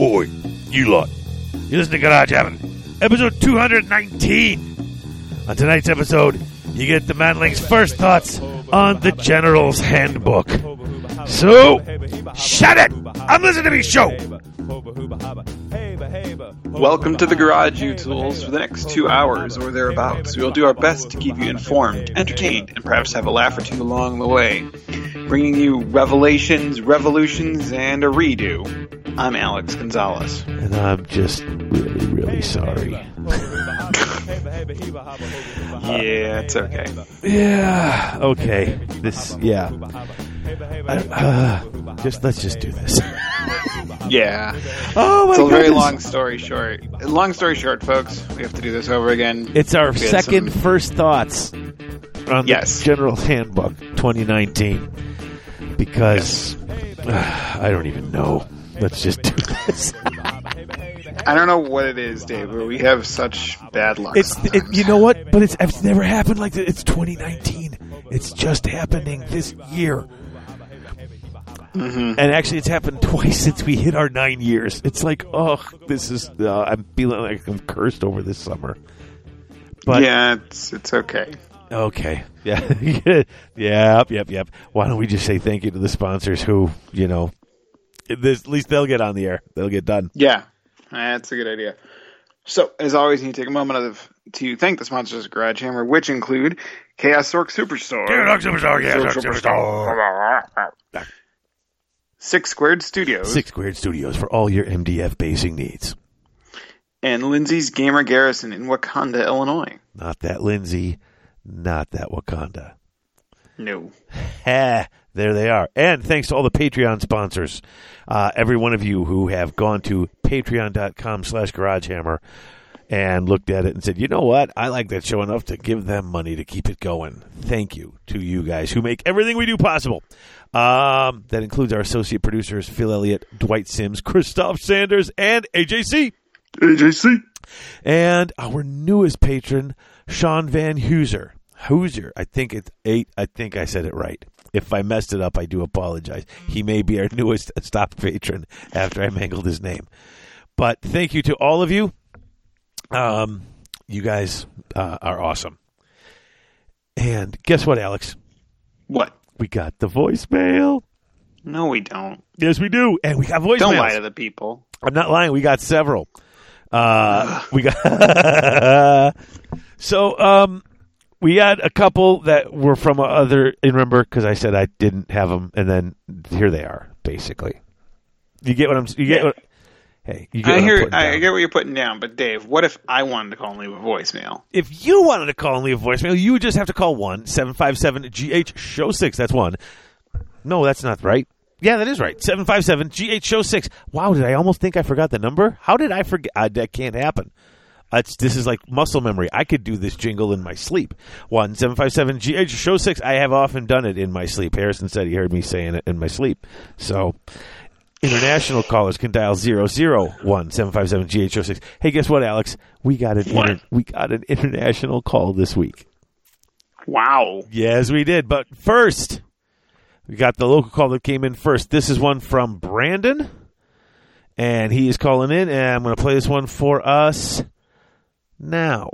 Oi, you lot. You listen to Garage Hammer, episode 219. On tonight's episode, you get the Manling's first thoughts on the General's Handbook. So, shut it! I'm listening to me show! Welcome to the Garage U Tools for the next two hours or thereabouts. We'll do our best to keep you informed, entertained, and perhaps have a laugh or two along the way. Bringing you revelations, revolutions, and a redo. I'm Alex Gonzalez. And I'm just really, really sorry. Yeah, it's okay. Yeah, okay. This, yeah. I, uh, just let's just do this. Yeah. Oh my It's a very goodness. long story short. Long story short, folks, we have to do this over again. It's our We had second some- first thoughts on Yes. the General Handbook 2019 because I don't even know. Let's just do this. I don't know what it is, Dave, but we have such bad luck. It's it, you know what, but it's it's never happened like this. It's 2019. It's just happening this year. Mhm. And actually, it's happened twice since we hit our nine years. It's like, oh, this is. Uh, I'm feeling like I'm cursed over this summer. But yeah, it's it's okay. Okay. Yeah. yep. Yep. Yep. Why don't we just say thank you to the sponsors who, you know, this, at least they'll get on the air. They'll get done. Yeah, that's a good idea. So, as always, you need to take a moment of, to thank the sponsors of Garage Hammer, which include Chaos Orc Superstore, Superstar. Six Squared Studios, Six Squared Studios for all your MDF basing needs. and Lindsay's Gamer Garrison in Wauconda, Illinois. Not that Lindsay. Not that Wakanda. No. There they are. And thanks to all the Patreon sponsors, uh, every one of you who have gone to patreon.com slash garagehammer and looked at it and said, you know what? I like that show enough to give them money to keep it going. Thank you to you guys who make everything we do possible. Um, that includes our associate producers, Phil Elliott, Dwight Sims, Christoph Sanders, and AJC. AJC. And our newest patron, Sean Van Hooser. Hooser. I think it's eight. I think I said it right. If I messed it up, I do apologize. He may be our newest stop patron after I mangled his name. But thank you to all of you. Um, you guys uh, are awesome. And guess what, Alex? What? We got the voicemail. No, we don't. Yes, we do. And we got voicemails. Don't lie to the people. I'm not lying. We got several. Uh, we got so um, we had a couple that were from other. And remember, because I said I didn't have them, and then here they are. Basically, you get what I'm. You get Yeah. what. Hey, you get I what I'm hear. I get what you're putting down, but Dave, what if I wanted to call and leave a voicemail? If you wanted to call and leave a voicemail, you would just have to call one seven five seven GH Show six. That's one. No, that's not right. Yeah, that is right. Seven five seven GH Show six. Wow, did I almost think I forgot the number? How did I forget? Uh, that can't happen. That's this is like muscle memory. I could do this jingle in my sleep. One seven five seven GH Show six. I have often done it in my sleep. Harrison said he heard me saying it in my sleep. So. International callers can dial 001 757 GH06. Hey, guess what, Alex? We got an inter- we got an international call this week. Wow. Yes, we did. But first, we got the local call that came in first. This is one from Brandon, and he is calling in, and I'm going to play this one for us now.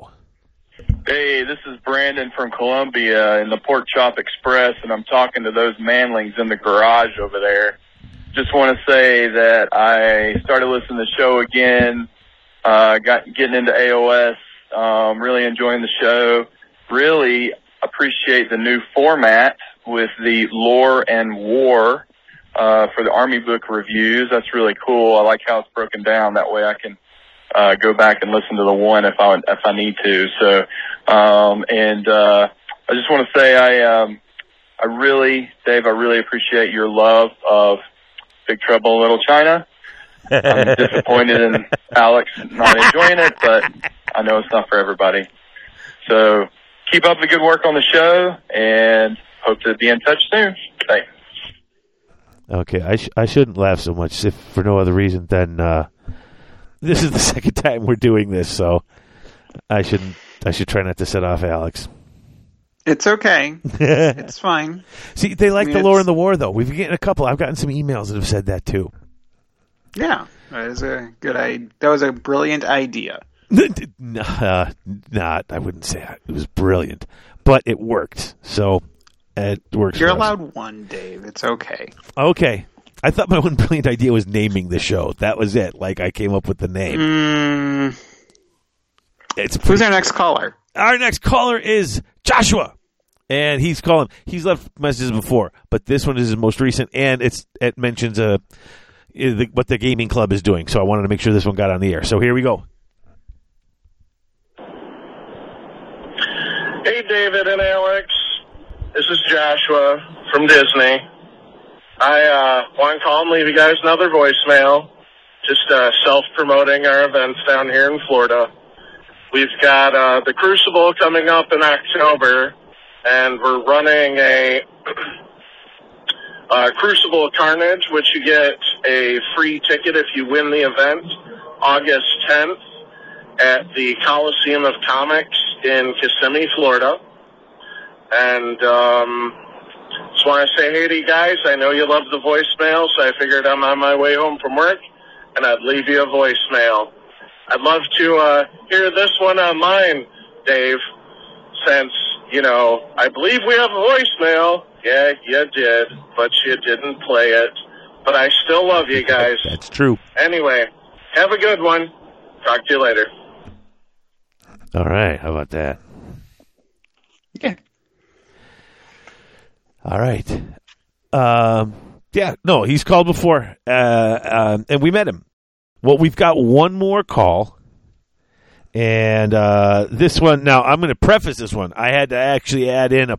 Hey, this is Brandon from Columbia in the Pork Chop Express, and I'm talking to those manlings in the garage over there. Just want to say that I started listening to the show again, uh, got getting into AOS, um, really enjoying the show. Really appreciate the new format with the lore and war uh, for the Army book reviews. That's really cool. I like how it's broken down. That way, I can uh, go back and listen to the one if I if I need to. So, um, and uh, I just want to say I um, I really, Dave, I really appreciate your love of Big Trouble in Little China. I'm disappointed in Alex not enjoying it, but I know it's not for everybody. So keep up the good work on the show, and hope to be in touch soon. Thanks. Okay, I, sh- I shouldn't laugh so much if for no other reason than uh, this is the second time we're doing this, so I shouldn't. I should try not to set off Alex. It's okay. It's fine. See, they like I mean, the lore and the war, though. We've getting a couple. I've gotten some emails that have said that too. Yeah, that is a good. I that was a brilliant idea. uh, not, I wouldn't say it was brilliant, but it worked. So it works. You're allowed one, Dave. It's okay. Okay. I thought my one brilliant idea was naming the show. That was it. Like I came up with the name. Mm, It's who's our next caller? Our next caller is Joshua, and he's calling. He's left messages before, but this one is his most recent, and it's it mentions uh, the, what the gaming club is doing. So I wanted to make sure this one got on the air. So here we go. Hey, David and Alex. This is Joshua from Disney. I uh, want to call and leave you guys another voicemail. Just uh, self-promoting our events down here in Florida. We've got uh, the Crucible coming up in October, and we're running a uh, Crucible Carnage, which you get a free ticket if you win the event, August 10th at the Coliseum of Comics in Kissimmee, Florida. And um, just want to say hey to you guys. I know you love the voicemail, so I figured I'm on my way home from work, and I'd leave you a voicemail. I'd love to uh, hear this one on mine, Dave, since, you know, I believe we have a voicemail. Yeah, you did, but you didn't play it. But I still love you guys. That's true. Anyway, have a good one. Talk to you later. All right. How about that? Yeah. All right. Um, yeah, no, he's called before, uh, um, and we met him. Well, we've got one more call, and uh, this one. Now, I'm going to preface this one. I had to actually add in a,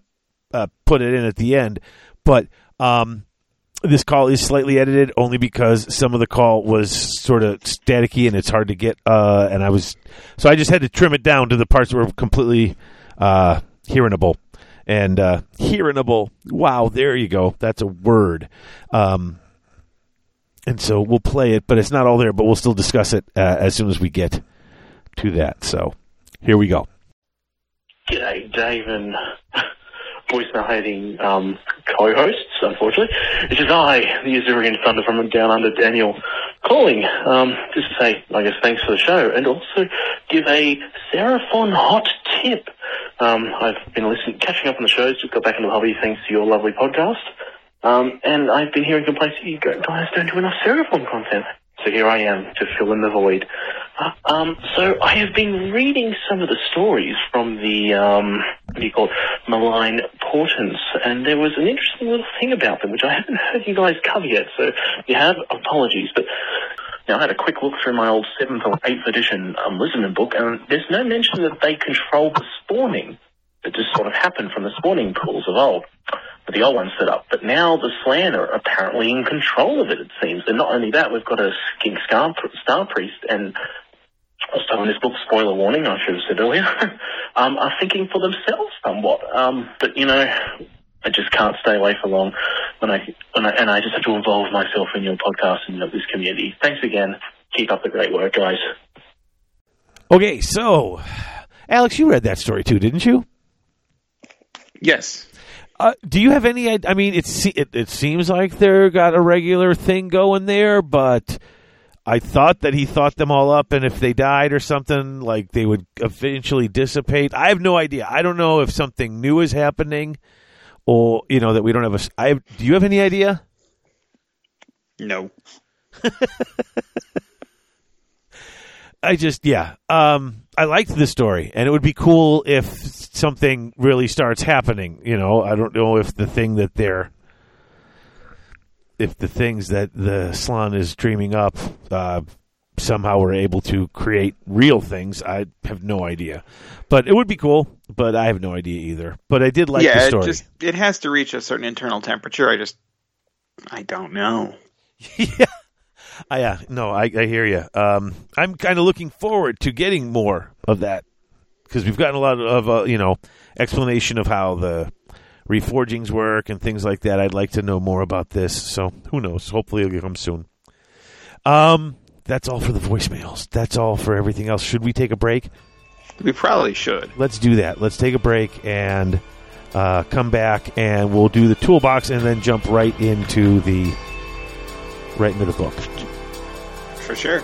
uh, put it in at the end, but um, this call is slightly edited only because some of the call was sort of staticky and it's hard to get. Uh, and I was so I just had to trim it down to the parts that were completely uh, hearable and uh, hearable. Wow, there you go. That's a word. Um, and so we'll play it, but it's not all there. But we'll still discuss it uh, as soon as we get to that. So here we go. G'day, Dave and voicemail hating um, co-hosts, unfortunately. This is I, the Azurian Thunder from Down Under, Daniel, calling um, just to say, I guess, thanks for the show, and also give a Seraphon hot tip. Um, I've been listening, catching up on the shows, just got back into the hobby thanks to your lovely podcast, um, and I've been hearing complaints that you guys don't do enough Seraphon content. So here I am to fill in the void. Uh, um, so I have been reading some of the stories from the um, what do you call it, malign portents, and there was an interesting little thing about them which I haven't heard you guys cover yet. So you have apologies, but now I had a quick look through my old seventh or eighth edition um, Lisbon book, and there's no mention that they control the spawning that just sort of happened from the spawning pools of old the old one set up. But now the Slann are apparently in control of it, it seems. And not only that, we've got a Skink Star, Star Priest and also in this book, spoiler warning, I should have said earlier, um, are thinking for themselves somewhat. Um, but, you know, I just can't stay away for long when I, when I, and I just have to involve myself in your podcast and this community. Thanks again. Keep up the great work, guys. Okay, so Alex, you read that story too, didn't you? Yes. Uh, do you have any? id- I mean, it, it it seems like they're got a regular thing going there, but I thought that he thought them all up, and if they died or something, like they would eventually dissipate. I have no idea. I don't know if something new is happening, or you know that we don't have a. I have, do you have any idea? No. I just yeah. Um, I liked the story, and it would be cool if something really starts happening. You know, I don't know if the thing that they're if the things that the Slann is dreaming up uh, somehow were able to create real things. I have no idea, but it would be cool. But I have no idea either. But I did like yeah, the it story. just it has to reach a certain internal temperature. I just I don't know. yeah. I, yeah, no, I, I hear you. Um, I'm kind of looking forward to getting more of that because we've gotten a lot of, uh, you know, explanation of how the reforgings work and things like that. I'd like to know more about this. So who knows? Hopefully it'll come soon. Um, that's all for the voicemails. That's all for everything else. Should we take a break? We probably should. Let's do that. Let's take a break and uh, come back, and we'll do the toolbox, and then jump right into the right into the book. for sure.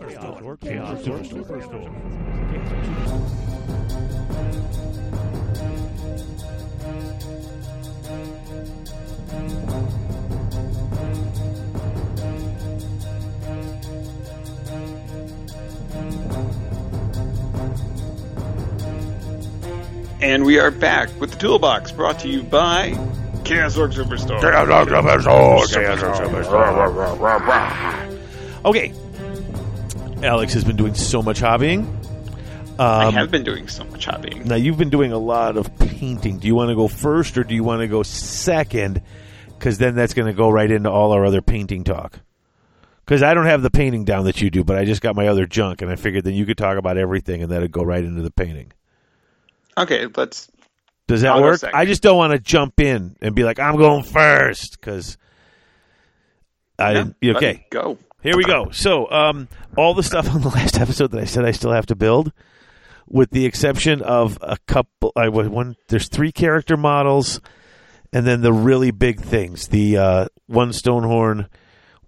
Chaos Orc Superstore. And we are back with the toolbox brought to you by Chaos Orc Superstore. Okay. Alex has been doing so much hobbying. I Um, have been doing so much hobbying. now you've been doing a lot of painting. Do you want to go first or do you want to go second? Because then that's going to go right into all our other painting talk. Because I don't have the painting down that you do, but I just got my other junk, and I figured then you could talk about everything, and that'd go right into the painting. Okay, let's. Does that I'll work? I just don't want to jump in and be like, "I'm going first because I yeah, okay. Go. Here we go. So, um, all the stuff on the last episode that I said I still have to build, with the exception of a couple. I was one. There's three character models, and then the really big things: the uh, one Stonehorn,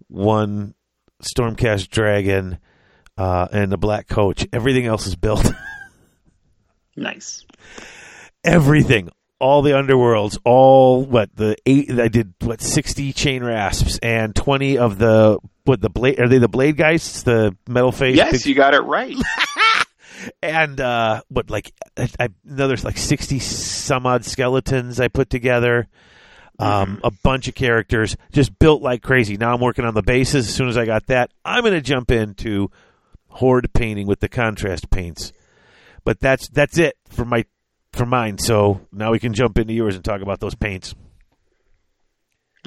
one Stormcast Dragon, uh, and the Black Coach. Everything else is built. Nice. everything all the underworlds all what the eight i did what 60 Chainrasps and 20 of the what the blade are they the blade guys the metal face Yes, big- you got it right. and uh what like I, I another like 60 some odd skeletons i put together um a bunch of characters just built like crazy. Now i'm working on the bases. As soon as i got that i'm going to jump into horde painting with the contrast paints. But that's that's it for my for mine so now we can jump into yours and talk about those paints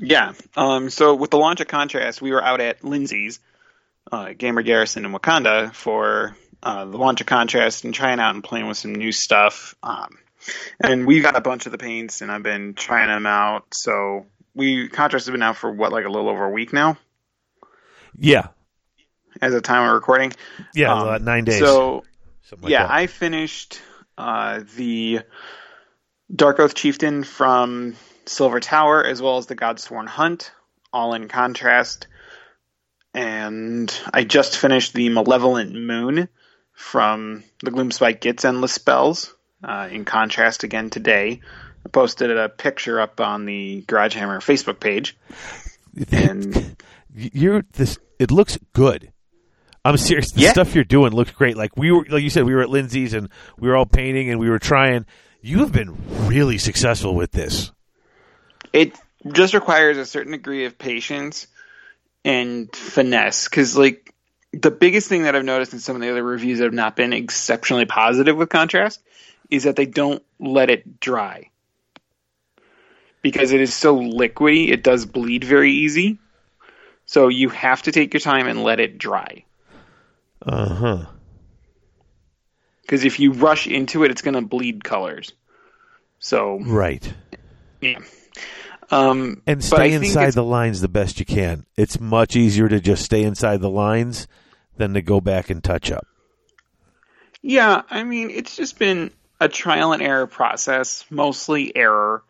Yeah. Um, so with the launch of Contrast, we were out at Lindsay's, uh, Gamer Garrison in Wauconda for uh, the launch of Contrast and trying out and playing with some new stuff. Um, and we got a bunch of the paints, and I've been trying them out. So we Contrast has been out for what, like a little over a week now, yeah as of time of recording. yeah Um, nine days So something yeah, that. I finished uh, the Darkoath Chieftain from Silver Tower as well as the Godsworn Hunt, all in contrast. And I just finished the Malevolent Moon from the Gloomspite Gitz Endless Spells, uh, in contrast again today. I posted a picture up on the Garage Hammer Facebook page. And you're this it looks good i'm serious. The Yeah. stuff you're doing looks great. Like we were like you said we were at lindsay's and we were all painting and we were trying. You have been really successful with this. It just requires a certain degree of patience and finesse because like the biggest thing that i've noticed in some of the other reviews that have not been exceptionally positive with contrast is that they don't let it dry. Because it is so liquidy it does bleed very easy. So you have to take your time and let it dry uh-huh. Because if you rush into it it's going to bleed colors. So right. yeah. Um, and stay inside the lines the best you can. It's much easier to just stay inside the lines than to go back and touch up. Yeah, I mean, it's just been a trial and error process, mostly error,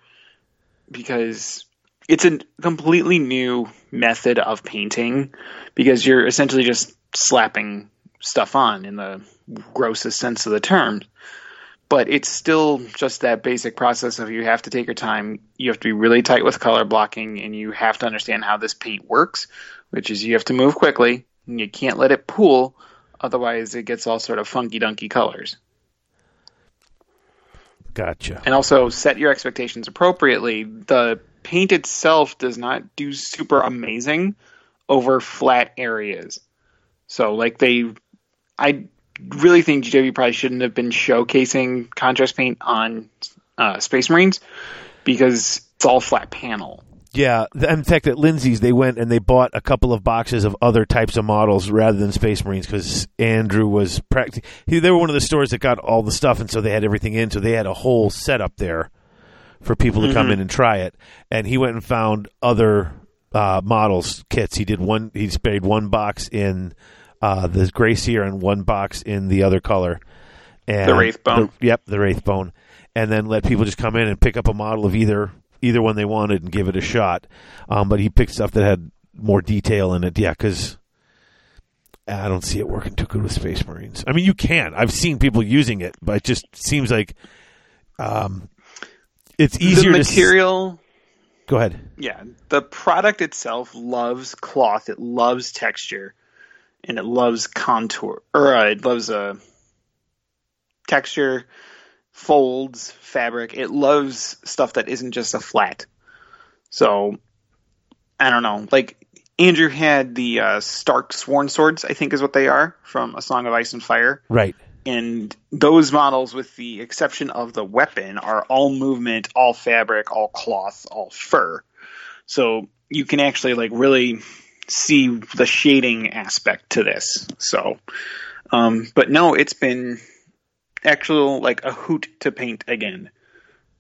because it's a completely new method of painting because you're essentially just slapping stuff on in the grossest sense of the term. But it's still just that basic process of you have to take your time, you have to be really tight with color blocking, and you have to understand how this paint works, which is you have to move quickly, and you can't let it pool Otherwise, it gets all sort of funky dunky colors. Gotcha. And also set your expectations appropriately. The paint itself does not do super amazing over flat areas. So, like, they. I really think GW probably shouldn't have been showcasing contrast paint on uh, Space Marines because it's all flat panel. Yeah, in fact, at Lindsay's, they went and they bought a couple of boxes of other types of models rather than Space Marines because Andrew was practicing. They were one of the stores that got all the stuff, and so they had everything in. So they had a whole setup there for people to come in and try it. And he went and found other uh, models kits. He did one. He sprayed one box in uh, the Gray Seer and one box in the other color. And The Wraithbone. the- yep, the Wraithbone, and then let people just come in and pick up a model of either either one they wanted and give it a shot. Um, but he picked stuff that had more detail in it. Yeah, because I don't see it working too good with Space Marines. I mean, you can. I've seen people using it, but it just seems like um, it's easier the to s- material. Go ahead. yeah, the product itself loves cloth. It loves texture, and it loves contour, or uh, it loves uh, texture, folds, fabric. It loves stuff that isn't just a flat. So, I don't know. Like Andrew had the uh, Stark Sworn Swords, I think is what they are from A Song of Ice and Fire Right. and those models, with the exception of the weapon, are all movement, all fabric, all cloth, all fur. So you can actually like really see the shading aspect to this. So, um, but no, it's been actual like a hoot to paint again.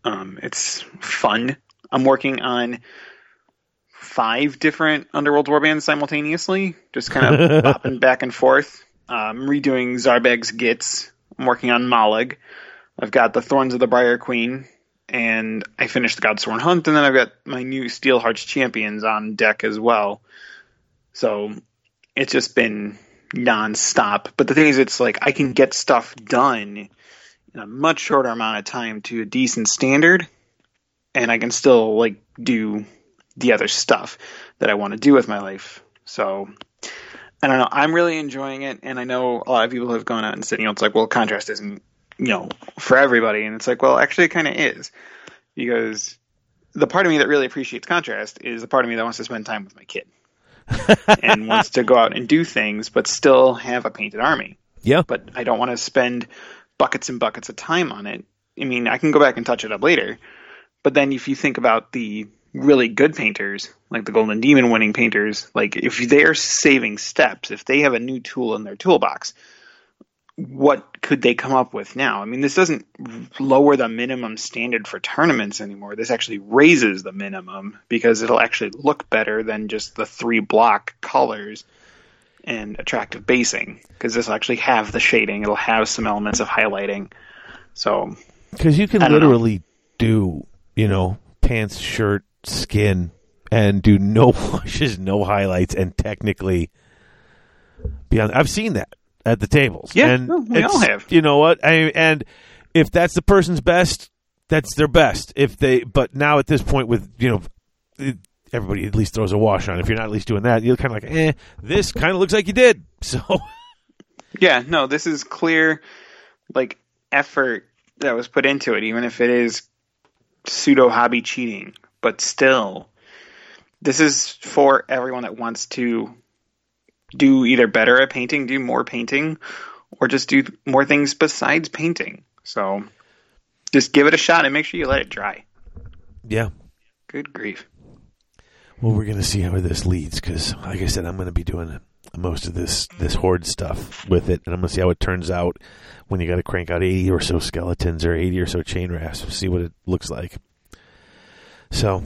Um, it's fun. I'm working on five different Underworld warbands simultaneously, just kind of bopping back and forth. I'm redoing Zarbag's Gitz. I'm working on Mollog. I've got the Thorns of the Briar Queen, and I finished the Godsworn Hunt, and then I've got my new Steelheart's Champions on deck as well. So it's just been nonstop. But the thing is, it's like I can get stuff done in a much shorter amount of time to a decent standard, and I can still like do the other stuff that I want to do with my life. So I don't know. I'm really enjoying it, and I know a lot of people have gone out and said, you know, it's like, well, contrast isn't, you know, for everybody, and it's like, well, actually, it kind of is, because the part of me that really appreciates contrast is the part of me that wants to spend time with my kid and wants to go out and do things, but still have a painted army. Yeah. But I don't want to spend buckets and buckets of time on it. I mean, I can go back and touch it up later, but then if you think about the really good painters, like the Golden Demon winning painters, like if they're saving steps, if they have a new tool in their toolbox, what could they come up with now? I mean, this doesn't lower the minimum standard for tournaments anymore. This actually raises the minimum because it'll actually look better than just the three block colors and attractive basing because this will actually have the shading. It'll have some elements of highlighting. So Because you can don't know. literally do, you know, pants, shirt, skin, and do no washes, no highlights, and technically beyond. I've seen that at the tables. Yeah, and no, we all have. You know what? I and if that's the person's best, that's their best. If they, but now at this point, with you know, it, everybody at least throws a wash on. If you're not at least doing that, you're kind of like, eh, this kind of looks like you did. So Yeah, no, this is clear, like effort that was put into it, even if it is pseudo hobby cheating. But still, this is for everyone that wants to do either better at painting, do more painting, or just do more things besides painting. So, just give it a shot and make sure you let it dry. yeah. Good grief. Well, we're going to see how this leads because, like I said, I'm going to be doing most of this this horde stuff with it, and I'm going to see how it turns out when you got to crank out 80 or so skeletons or 80 or so Chainrasps. See what it looks like. So,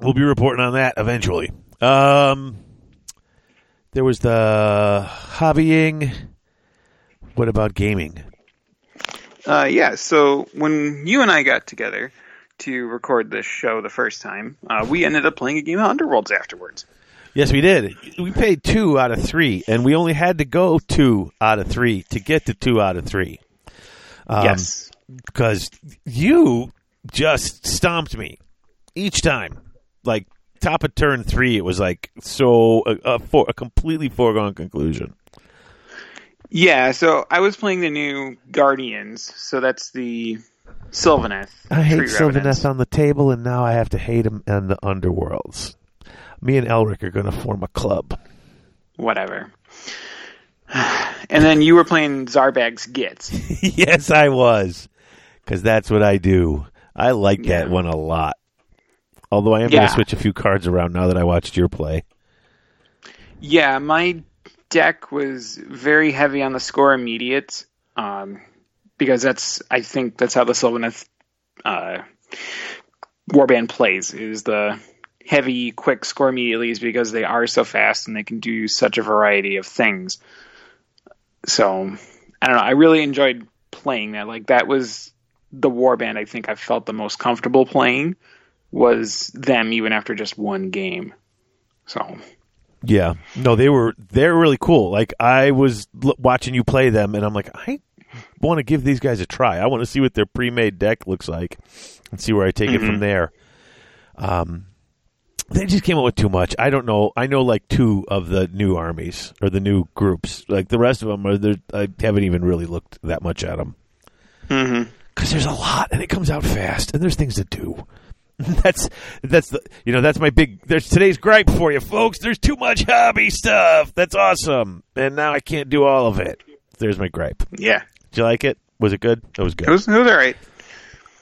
we'll be reporting on that eventually. Um, there was the hobbying. What about gaming? Uh, yeah, so when you and I got together to record this show the first time, uh, we ended up playing a game of Underworlds afterwards. Yes, we did. We paid two out of three, and we only had to go two out of three to get to two out of three. Um, yes. because you just stomped me each time. Like top of turn three, it was like so uh, a, a, for, a completely foregone conclusion. Yeah, so I was playing the new Guardians, so that's the Sylvaneth. I hate Sylvaneth on the table, and now I have to hate him in the underworlds. Me and Elric are going to form a club. Whatever. And then you were playing Zarbag's Gitz. yes, I was, because that's what I do. I like that Yeah. one a lot. Although I am going to switch a few cards around now that I watched your play. Yeah, my deck was very heavy on the score immediate um, because that's I think that's how the Sylvaneth uh, warband plays is the heavy, quick score immediately is because they are so fast and they can do such a variety of things. So I don't know. I really enjoyed playing that. Like that was the warband I think I felt the most comfortable playing was them even after just one game. So Yeah, no, they were they're really cool. Like I was l- watching you play them, and I'm like, I want to give these guys a try. I want to see what their pre-made deck looks like, and see where I take it from there. Um, they just came up with too much. I don't know. I know like two of the new armies or the new groups. Like the rest of them are. I haven't even really looked that much at them because there's a lot, and it comes out fast, and there's things to do. that's that's the you know that's my big. There's today's gripe for you, folks. There's too much hobby stuff. That's awesome, and now I can't do all of it. There's my gripe. yeah. Did you like it? Was it good? It was good. It was, it was all right.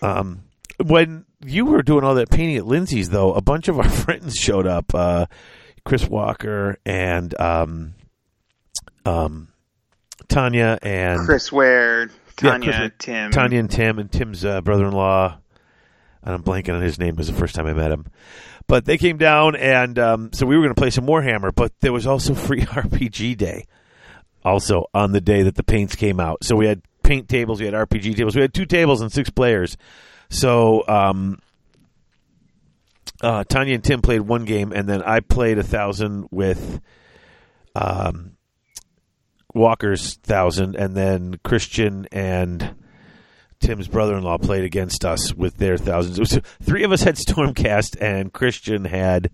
Um, when you were doing all that painting at Lindsay's, though, a bunch of our friends showed up. Uh, Chris Walker and um, um, Tanya and Chris Ware, Tanya, Chris- Tim. Tanya and Tim and Tim's uh, brother-in-law. And I'm blanking on his name. It was the first time I met him. But they came down, and um, so we were going to play some Warhammer. But there was also free RPG day, also on the day that the paints came out. So we had paint tables, we had RPG tables, we had two tables and six players. So um, uh, Tanya and Tim played one game, and then I played a thousand with um, Walker's thousand, and then Christian and Tim's brother-in-law played against us with their thousands. Was three of us had Stormcast, and Christian had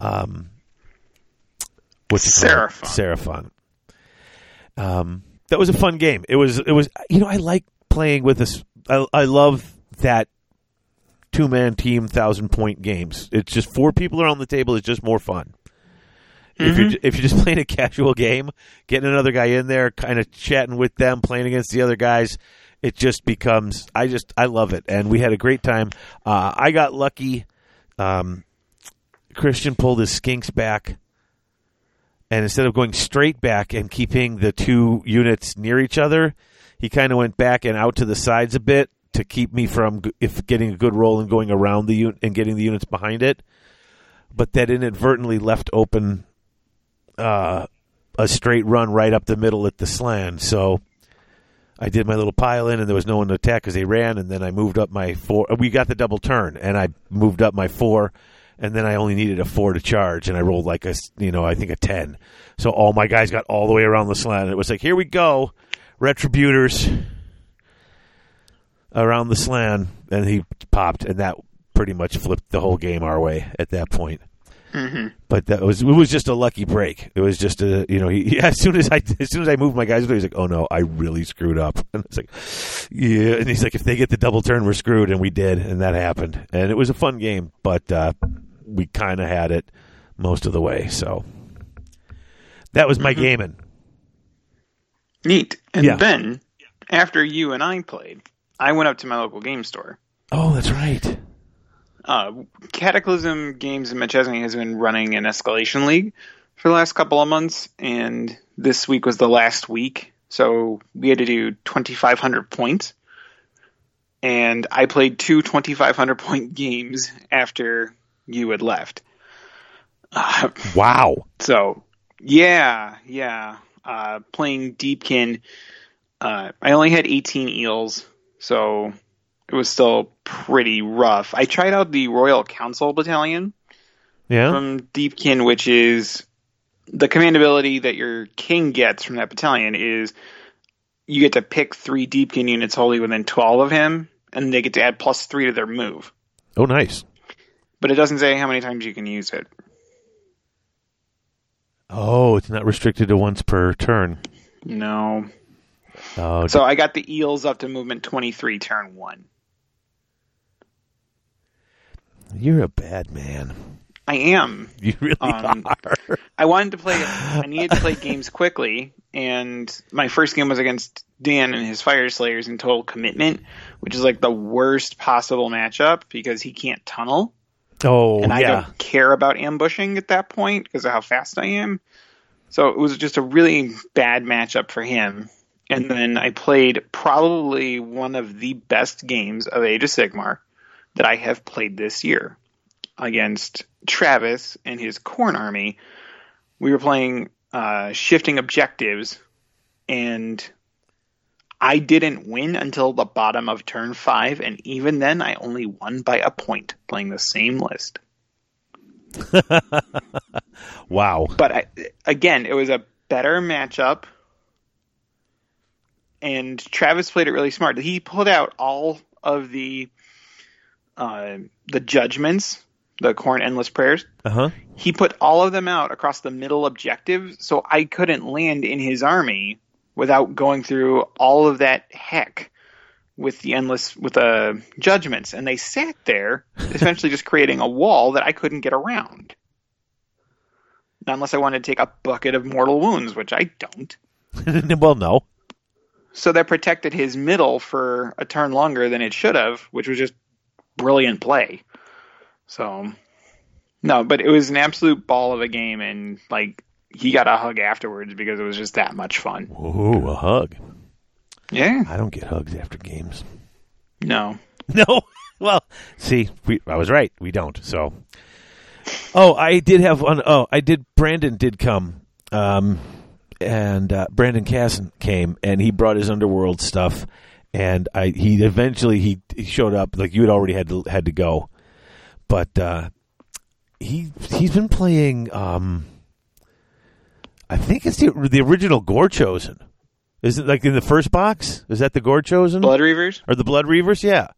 um, what's? Seraphon. Seraphon. Um, that was a fun game. It was. It was. You know, I like playing with this. I, I love that two man team thousand point games. It's just four people around the table. It's just more fun. If you're if you're just playing a casual game, getting another guy in there, kind of chatting with them, playing against the other guys, it just becomes. I just I love it, and we had a great time. Uh, I got lucky. Um, Christian pulled his skinks back, and instead of going straight back and keeping the two units near each other, he kind of went back and out to the sides a bit to keep me from if getting a good roll and going around the unit and getting the units behind it. But that inadvertently left open uh, a straight run right up the middle at the Slann. So I did my little pile in, and there was no one to attack because they ran. And then I moved up my four. We got the double turn, and I moved up my four, and then I only needed a four to charge, and I rolled like a you know I think a ten. So all my guys got all the way around the Slann. It was like here we go, retributors around the Slann, and he popped, and that pretty much flipped the whole game our way at that point but that was it was just a lucky break. It was just a you know he, as soon as I as soon as I moved my guys, he's like, oh no, I really screwed up. And it's like, yeah, and he's like, if they get the double turn, we're screwed, and we did, and that happened, and it was a fun game, but uh, we kind of had it most of the way. So that was my gaming. Neat. And Yeah. then, after you and I played, I went up to my local game store. Oh, that's right. Uh, Cataclysm Games in McChesney has been running an escalation league for the last couple of months, and this week was the last week. So we had to do 2,500 points. And I played two 2,500 point games after you had left. Uh, Wow. so yeah, yeah. Uh, playing Deepkin, uh, I only had 18 eels, so it was still pretty rough. I tried out the Royal Council Battalion Yeah. from Deepkin, which is the command ability that your king gets from that battalion is you get to pick three Deepkin units wholly within 12 of him, and they get to add plus three to their move. oh, nice. But it doesn't say how many times you can use it. Oh, it's not restricted to once per turn. No. Oh, So I got the eels up to movement 23, turn one. You're a bad man. I am. You really Um, are. I wanted to play. I needed to play games quickly, and my first game was against Dan and his Fyreslayers in Total Commitment, which is like the worst possible matchup because he can't tunnel, Oh, and I yeah. don't care about ambushing at that point because of how fast I am. So it was just a really bad matchup for him. And then I played probably one of the best games of Age of Sigmar that I have played this year against Travis and his Khorne Army. We were playing uh, shifting objectives, and I didn't win until the bottom of turn five, and even then, I only won by a point playing the same list. Wow. But I, again, it was a better matchup. And Travis played it really smart. He pulled out all of the uh, the judgments, the Khorne endless prayers. Uh huh. He put all of them out across the middle objective, so I couldn't land in his army without going through all of that heck with the endless with the judgments. And they sat there, essentially just creating a wall that I couldn't get around Not unless I wanted to take a bucket of mortal wounds, which I don't. well, no. So that protected his middle for a turn longer than it should have, which was just brilliant play. So, no, but it was an absolute ball of a game, and like he got a hug afterwards because it was just that much fun. Ooh, a hug. Yeah, I don't get hugs after games. no, No. Well, see, we, I was right. We don't. So, oh, I did have one. Oh, I did. Brandon did come, um, and uh, Brandon Casson came, and he brought his underworld stuff, and I he eventually he, he showed up. Like you had already had to had to go, but uh, he he's been playing. Um, I think it's the the original Gore Chosen. Is it like in the first box? Is that the Gore Chosen? Blood Reavers. or the Blood Reavers. Yeah,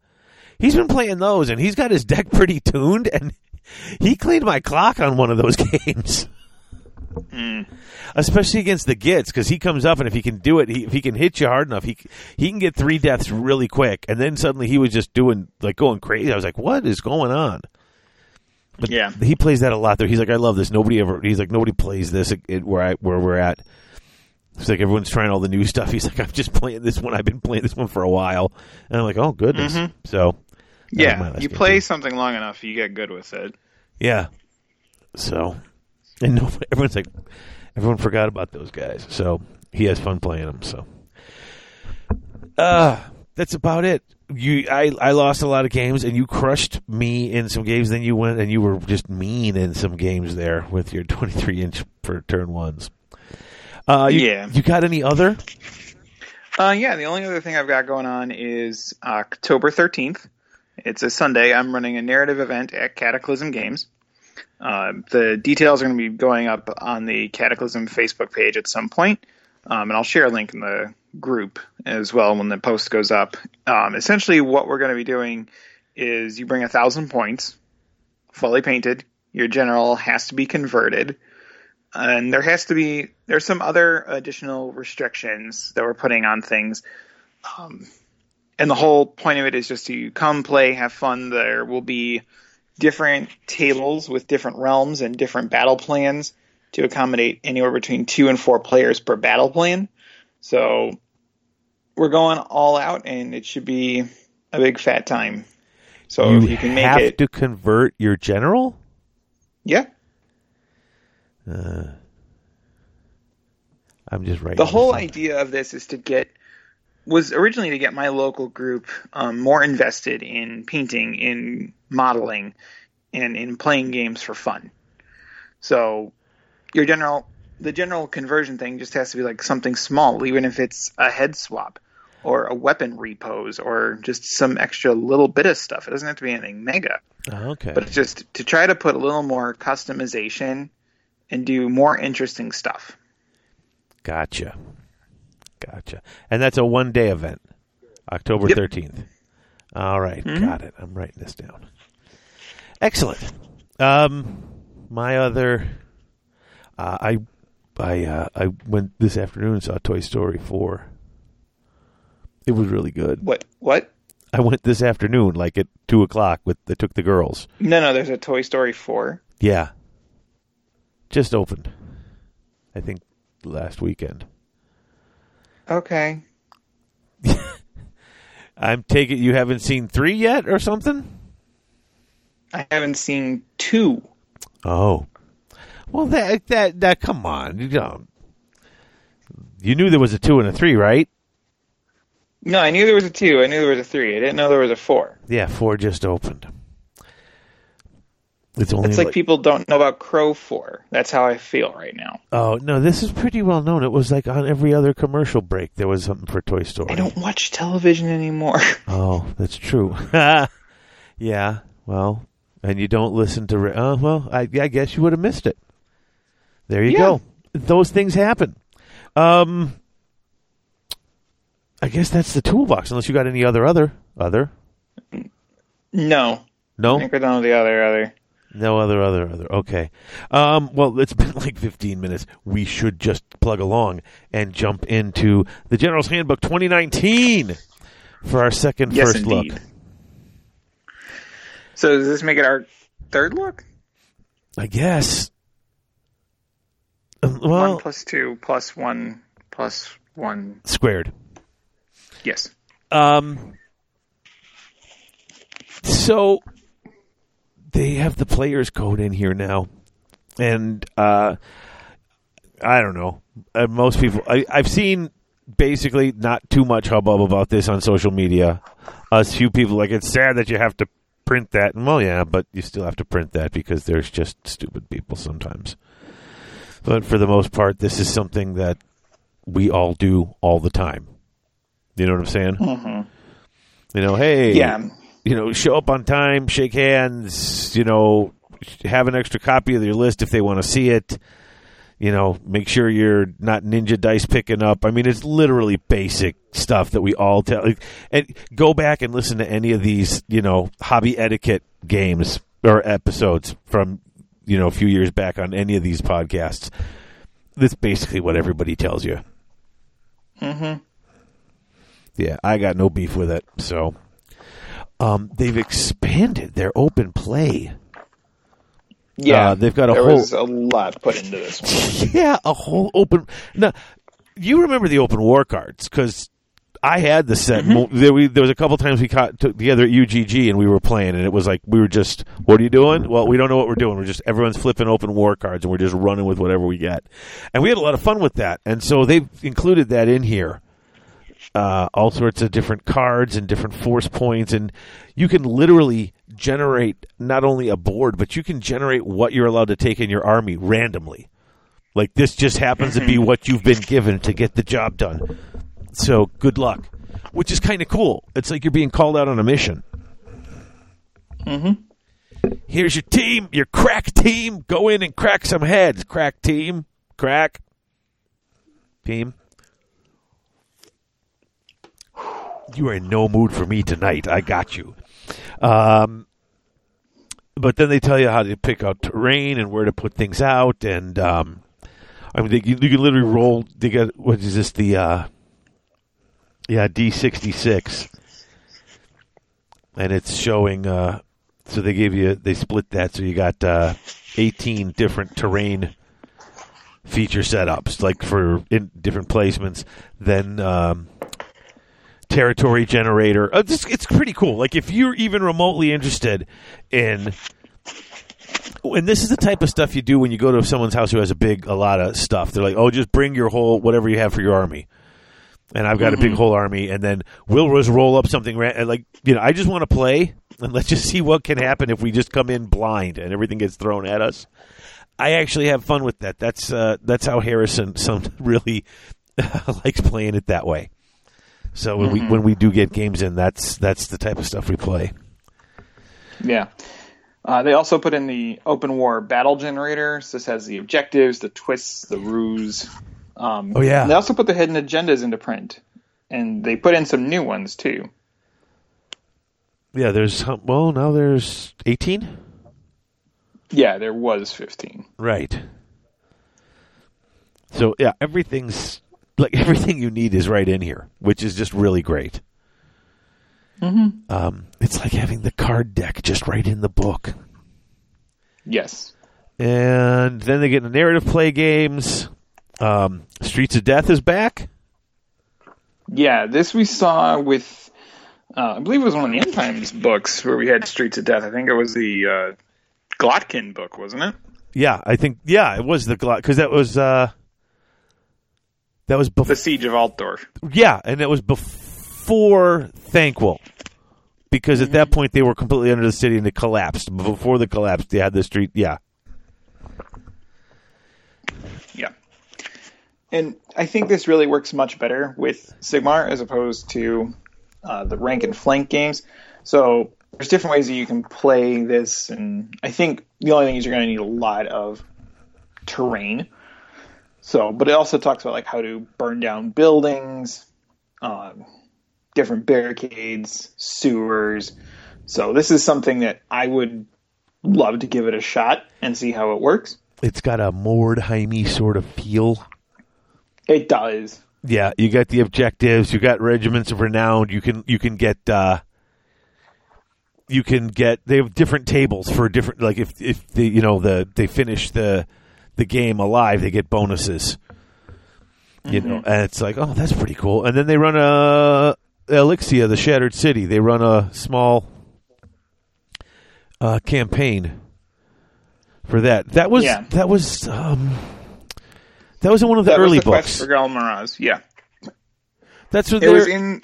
he's been playing those, and he's got his deck pretty tuned. And he cleaned my clock on one of those games, Mm. especially against the Gits, because he comes up and if he can do it, he, if he can hit you hard enough, he he can get three deaths really quick. And then suddenly he was just doing like going crazy. I was like, what is going on? But Yeah. he plays that a lot. There, he's like, I love this. Nobody ever. He's like, nobody plays this where I where we're at. It's like everyone's trying all the new stuff. He's like, I'm just playing this one. I've been playing this one for a while, and I'm like, oh goodness. Mm-hmm. So, was my Yeah, you play too. something long enough, you get good with it. Yeah. So, and no, everyone's like, everyone forgot about those guys. So he has fun playing them. So, uh, that's about it. You, I, I lost a lot of games, and you crushed me in some games. Then you went and you were just mean in some games there with your 23 inch for turn ones. Uh, you, Yeah. You got any other? Uh, yeah, the only other thing I've got going on is October 13th. It's a Sunday. I'm running a narrative event at Cataclysm Games. Uh, the details are going to be going up on the Cataclysm Facebook page at some point, um, and I'll share a link in the group as well when the post goes up. Um, essentially, what we're going to be doing is you bring a thousand points, fully painted. Your general has to be converted and there has to be there's some other additional restrictions that we're putting on things um, and the whole point of it is just to come play have fun there will be different tables with different realms and different battle plans to accommodate anywhere between two and four players per battle plan. So we're going all out and it should be a big fat time. So you if you can make have it to convert your general. yeah. Uh, I'm just writing the whole idea of this is to get was originally to get my local group um, more invested in painting, in modeling, and in playing games for fun. So your general the general conversion thing just has to be like something small, even if it's a head swap or a weapon repose or just some extra little bit of stuff. It doesn't have to be anything mega, Oh, okay. but just to try to put a little more customization and do more interesting stuff. Gotcha. Gotcha. And that's a one day event, October Yep. 13th. All right, Got it. I'm writing this down. Excellent. Um, my other, uh, I I uh, I went this afternoon and saw Toy Story four. It was really good. What? What? I went this afternoon, like at two o'clock. With I took the girls. No, no. There's a Toy Story four. Yeah, just opened. I think last weekend. Okay. I'm taking you haven't seen three yet or something. I haven't seen two. Oh, well that that that come on, you know, you knew there was a two and a three, right? No, I knew there was a two. I knew there was a three. I didn't know there was a four. Yeah, four just opened. It's only It's like people don't know about Crow four. That's how I feel right now. Oh no, this is pretty well known. It was like on every other commercial break there was something for Toy Story. I don't watch television anymore. Oh, that's true. yeah, well, and you don't listen to. ra- Uh, well, I, I guess you would have missed it. There you Yeah. go. Those things happen. Um, I guess that's the toolbox. Unless you got any other other other. no, I No, think we're done with the other other. No other other other. Okay. Um, well, it's been like 15 minutes. We should just plug along and jump into the General's Handbook 2019 for our second Yes, first indeed. look. So does this make it our third look? I guess. Um, Well, one plus two plus one plus one. squared. Yes. Um, so they have the players code in here now, and uh, I don't know. Uh, most people, I, I've seen basically not too much hubbub about this on social media. A few people like it's sad that you have to print that, and well, yeah, but you still have to print that because there's just stupid people sometimes. But for the most part, this is something that we all do all the time. You know what I'm saying? Mm-hmm. You know, hey, Yeah. You know, show up on time, shake hands, you know, have an extra copy of your list if they want to see it. You know, make sure you're not ninja dice picking up. I mean, it's literally basic stuff that we all tell. like, And go back and listen to any of these, you know, hobby etiquette games or episodes from, you know, a few years back on any of these podcasts. That's basically what everybody tells you. Mm-hmm. Yeah, I got no beef with it. So, um, they've expanded their open play. Yeah. Uh, they've got a there whole- was a lot put into this one. Yeah, a whole open. Now, you remember the open war cards because I had the set. Mo- There, we, there was a couple times we caught took together at UGG and we were playing, and it was like we were just, "What are you doing?" Well, we don't know what we're doing. We're just everyone's flipping open war cards, and we're just running with whatever we get. And we had a lot of fun with that. And so they've included that in here. Uh, all sorts of different cards and different force points, and you can literally generate not only a board, but you can generate what you're allowed to take in your army randomly. Like this just happens to be what you've been given to get the job done. So good luck. Which is kind of cool. It's like you're being called out on a mission. Mm-hmm. Here's your team, your crack team. Go in and crack some heads. Crack team. Crack. Team. You are in no mood for me tonight. I got you. Um, but then they tell you how to pick out terrain and where to put things out, and um, I mean, they, you, you can literally roll. They got what is this? The uh, yeah, D sixty six, and it's showing. Uh, so they gave you they split that, so you got uh, eighteen different terrain feature setups, like for in different placements. Then um, territory generator. Uh, this, it's pretty cool. Like if you're even remotely interested in and this is the type of stuff you do when you go to someone's house who has a big a lot of stuff. They're like, "Oh, just bring your whole whatever you have for your army." And I've got a big whole army, and then we'll just roll up something. Ra- like you know, I just want to play, and let's just see what can happen if we just come in blind and everything gets thrown at us. I actually have fun with that. That's uh, that's how Harrison some really likes playing it that way. So when we when we do get games in, that's that's the type of stuff we play. Yeah. Uh, they also put in the open war battle generators. This has the objectives, the twists, the ruse. Um, Oh, yeah. They also put the hidden agendas into print, and they put in some new ones too. Yeah, there's well now there's eighteen. Yeah, there was fifteen. Right. So yeah, everything's like everything you need is right in here, which is just really great. Mm-hmm. Um, it's like having the card deck just right in the book. Yes. And then they get into narrative play games. Um, Streets of Death is back. Yeah, this we saw with, uh, I believe it was one of the End Times books where we had Streets of Death. I think it was the uh, Glottkin book, wasn't it? Yeah, I think yeah, it was the Glottkin. because that was uh, that was The. Siege of Altdorf. Yeah, and it was before Thanquol. Because at that point they were completely under the city and it collapsed. Before the collapse, they had the street. Yeah, Yeah. And I think this really works much better with Sigmar as opposed to uh, the rank and flank games. So there's different ways that you can play this, and I think the only thing is you're going to need a lot of terrain. So, but it also talks about like how to burn down buildings, um, different barricades, sewers. So this is something that I would love to give it a shot and see how it works. it's got a Mordheimy sort of feel. It does. Yeah, you got the objectives. You got regiments of renown. You can you can get uh, you can get they have different tables for different like if if the you know the they finish the the game alive they get bonuses. You know, and it's like oh that's pretty cool. And then they run a Elixia, the Shattered City. They run a small uh, campaign for that. That was Yeah. that was um, that was in one of the That early the books. for Ghal Maraz. Yeah, That's what it was in.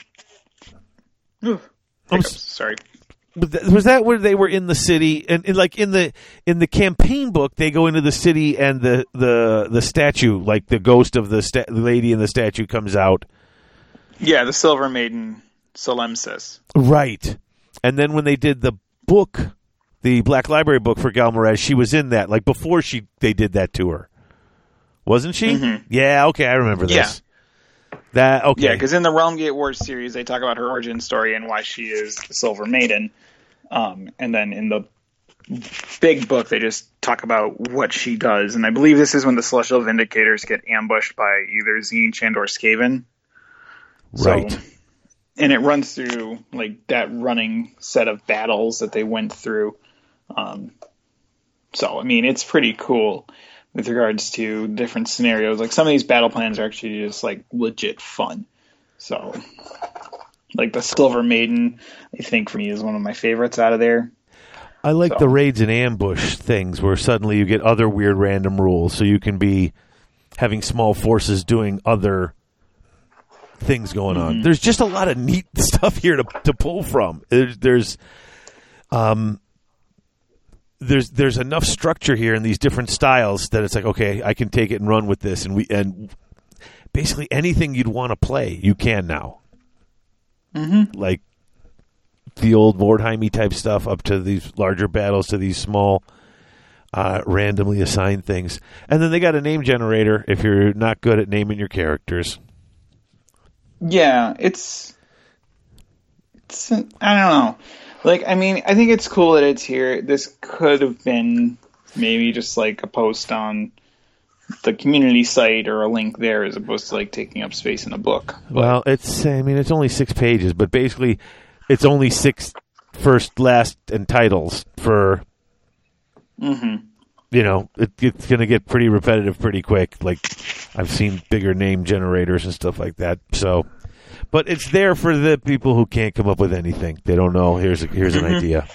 Ugh, I'm sorry. Was that where they were in the city and, and like in the in the campaign book they go into the city and the the the statue like the ghost of the, sta- lady in the statue comes out? Yeah, the Silver Maiden Solemsis. right. And then when they did the book the Black Library book for Ghal Maraz she was in that like before she they did that to her. Wasn't she? Mm-hmm. Yeah okay I remember this. That okay. Yeah, because in the Realm Gate Wars series, they talk about her origin story and why she is the Silver Maiden. Um, and then in the big book, they just talk about what she does. And I believe this is when the Celestial Vindicators get ambushed by either Zenchand or Skaven. So- right and it runs through like that running set of battles that they went through. Um, so I mean, it's pretty cool with regards to different scenarios. Like some of these battle plans are actually just like legit fun. So, like the Silver Maiden, I think for me is one of my favorites out of there. I like So- the raids and ambush things where suddenly you get other weird random rules, so you can be having small forces doing other things going on. There's just a lot of neat stuff here to to pull from. There's there's um there's there's enough structure here in these different styles that it's like okay, I can take it and run with this, and we and basically anything you'd want to play, you can now. Mm-hmm. Like the old Mordheimy type stuff up to these larger battles to these small uh, randomly assigned things. And then they got a name generator if you're not good at naming your characters. Yeah, it's it's I don't know. Like I mean, I think it's cool that it's here. This could have been maybe just like a post on the community site or a link there as opposed to like taking up space in a book. Well, it's I mean it's only 6 pages, but basically it's only six first, last and titles for Mhm. you know, it, it's going to get pretty repetitive pretty quick. Like I've seen bigger name generators and stuff like that. So, but it's there for the people who can't come up with anything. They don't know. Here's a, here's an idea.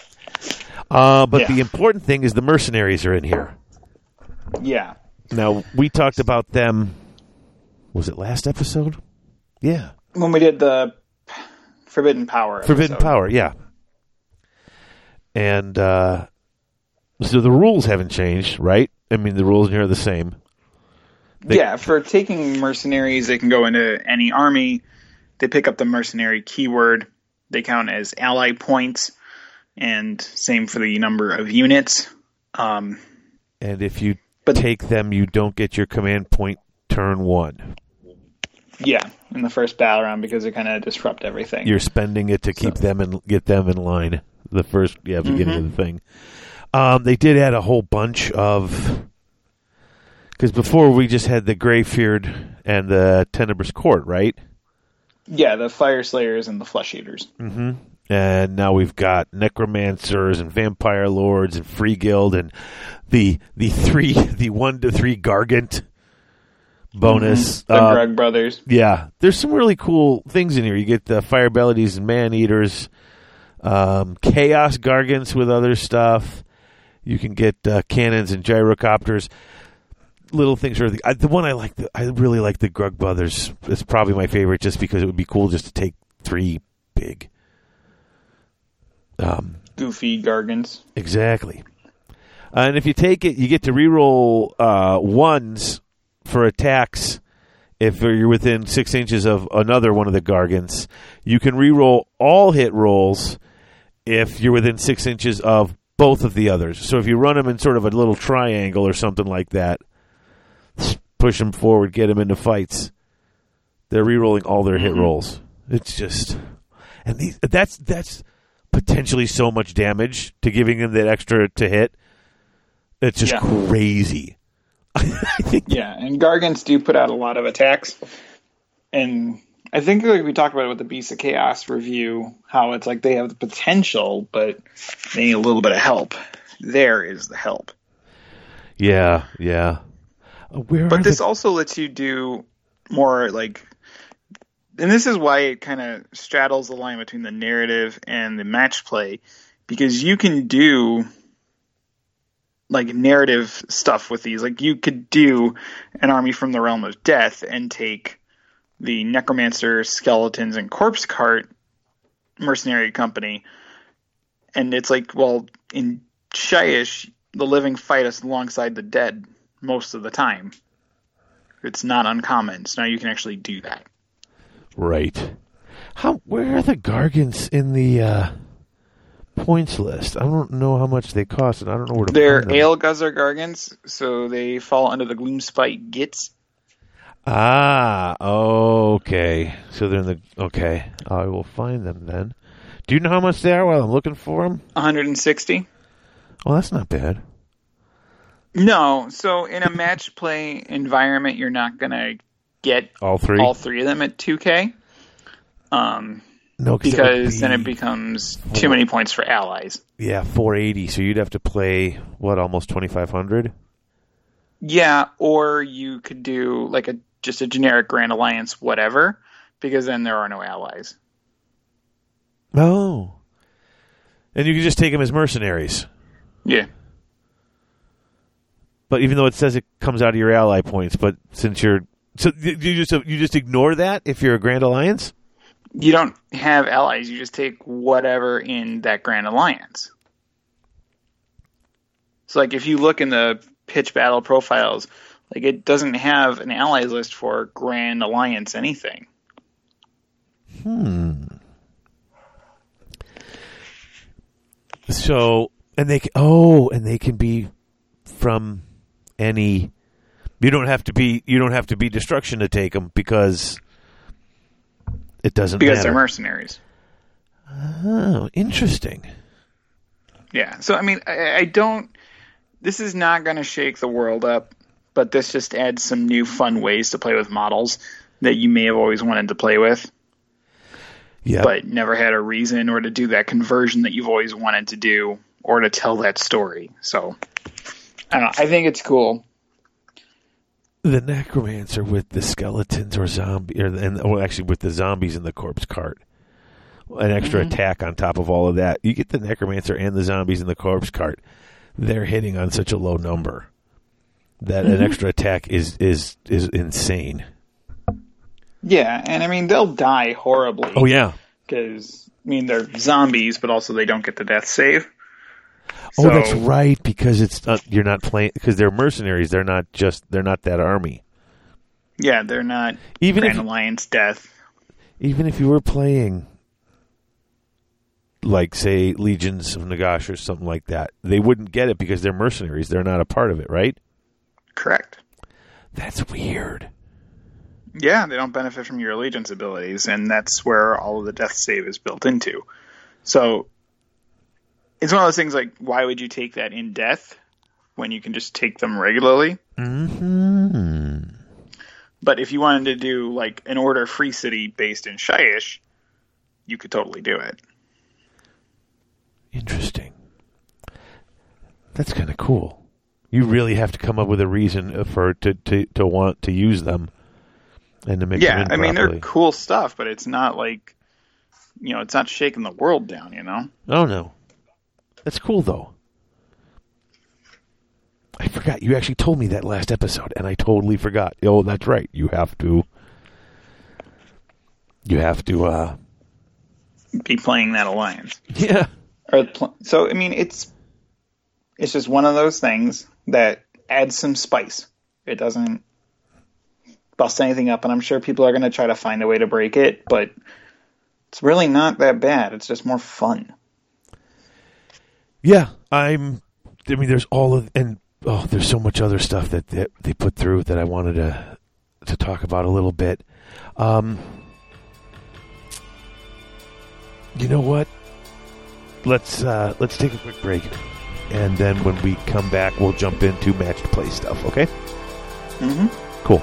Uh, but Yeah. the important thing is the mercenaries are in here. Yeah. Now we talked about them. Was it last episode? Yeah, When we did the Forbidden Power. Forbidden episode. Power. Yeah, and uh, so the rules haven't changed, right? I mean, the rules here are the same. They- yeah, for taking mercenaries, they can go into any army. They pick up the mercenary keyword. They count as ally points, and same for the number of units. Um, And if you But- take them, you don't get your command point turn one. yeah, in the first battle round because they kind of disrupt everything. You're spending it to keep them and get them in line. The first, yeah, beginning Mm-hmm. of the thing. Um, they did add a whole bunch of Because before we just had the Greyfyrd and the Tenebrous Court, right? Yeah, the Fyreslayers and the Flesh Eaters. Mm-hmm. And now we've got necromancers and vampire lords and free guild and the the three the one to three gargant bonus. The Uh, Grugg Brothers. yeah, there's some really cool things in here. You get the fire bellies and man eaters, um, chaos gargants with other stuff. You can get uh, cannons and gyrocopters. Little things are the, I, the one I like. The, I really like the Grugg Brothers. It's probably my favorite, just because it would be cool just to take three big. Um, Goofy Gargants. Exactly. and if you take it, you get to reroll uh, ones for attacks. If you're within six inches of another one of the gargants, you can reroll all hit rolls if you're within six inches of both of the others. So if you run them in sort of a little triangle or something like that, push them forward, get them into fights. They're rerolling all their hit rolls. It's just, and these that's that's potentially so much damage to giving them that extra to hit. It's just Yeah. crazy. Yeah, and Gargants do put out a lot of attacks. And I think like we talked about it with the Beast of Chaos review, how it's like they have the potential, but they need a little bit of help. There is the help. Yeah, yeah. Uh, Where But this the- also lets you do more like and this is why it kind of straddles the line between the narrative and the match play because you can do like narrative stuff with these. Like you could do an army from the realm of death and take the necromancer skeletons and corpse cart mercenary company. And it's like well in Shyish the living fight us alongside the dead most of the time. It's not uncommon so now you can actually do that right? How? Where are the gargants in the uh, points list? I don't know how much they cost, and I don't know where to. They're find them. ale guzzler gargants, so they fall under the Gloomspite Gitz. Ah, okay. So they're in the okay. I will find them then. Do you know how much they are while I'm looking for them? 160. Well, that's not bad. No, so in a match play environment, you're not gonna get All three. all three of them at 2K, um, no, 'cause that would because then it be- becomes too many points for allies. yeah 480. So you'd have to play what almost 2500. Yeah, or you could do like a just a generic Grand Alliance, whatever, because then there are no allies. Oh, and you can just take them as mercenaries. Yeah, But even though it says it comes out of your ally points, but since you're so you you just you just ignore that if you're a Grand Alliance. you don't have allies. You just take whatever in that Grand Alliance. So, like, if you look in the pitch battle profiles, like it doesn't have an allies list for Grand Alliance anything. Hmm. So and they can, oh, and they can be from any. You don't have to be you don't have to be destruction to take them because it doesn't because matter. they're mercenaries. oh, interesting. Yeah. So I mean, I, I don't. This is not going to shake the world up, but this just adds some new fun ways to play with models that you may have always wanted to play with, Yeah, but never had a reason or to do that conversion that you've always wanted to do or to tell that story. So I don't know. I think it's cool. The necromancer with the skeletons or zombie, or and well, actually with the zombies in the corpse cart, an extra mm-hmm. attack on top of all of that. You get the necromancer and the zombies in the corpse cart. They're hitting on such a low number that an mm-hmm. extra attack is is is insane. Yeah, and I mean they'll die horribly. Oh yeah. because I mean they're zombies, but also they don't get the death save. Oh, So- that's right. Because it's not, you're not playing because they're mercenaries. They're not just they're not that army. Yeah, they're not Even Grand if Alliance death. even if you were playing like say legions of nagash or something like that they wouldn't get it because they're mercenaries they're not a part of it right Correct. that's weird Yeah, they don't benefit from your allegiance abilities, and that's where all of the death save is built into. So it's one of those things like, why would you take that in death when you can just take them regularly? Hmm. But if you wanted to do like an order free city based in Shyish, you could totally do it. Interesting. That's kind of cool. You really have to come up with a reason for to to, to want to use them and to make yeah, I mean properly. they're cool stuff, but it's not like you know, it's not shaking the world down, you know. Oh no, that's cool though. I forgot you actually told me that last episode, and I totally forgot. Oh, that's right. You have to. You have to. uh Be playing that alliance. Yeah. Or pl- so I mean it's it's just one of those things that adds some spice. It doesn't bust anything up, and I'm sure people are going to try to find a way to break it, but it's really not that bad. It's just more fun. Yeah, I'm. I mean, there's all of and oh, there's so much other stuff that, that they put through that I wanted to to talk about a little bit. Um, you know what? Let's uh, let's take a quick break, and then when we come back, we'll jump into matched play stuff. Okay? Mm-hmm. Cool.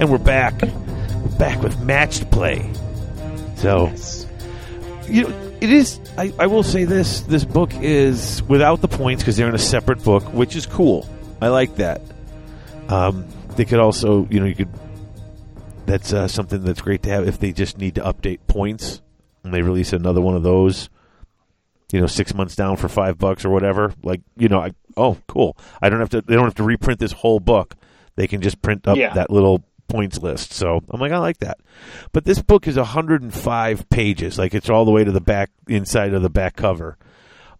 And we're back. We're back with matched play. So, you know, it is. I, I will say this: this book is without the points because they're in a separate book, which is cool. I like that. Um, they could also, you know, you could. That's uh, something that's great to have if they just need to update points and they release another one of those. You know, six months down for five bucks or whatever. Like, you know, I oh, cool. I don't have to. They don't have to reprint this whole book. They can just print up Yeah. that little points list. So I'm like, I like that. But this book is 105 pages. Like it's all the way to the back inside of the back cover.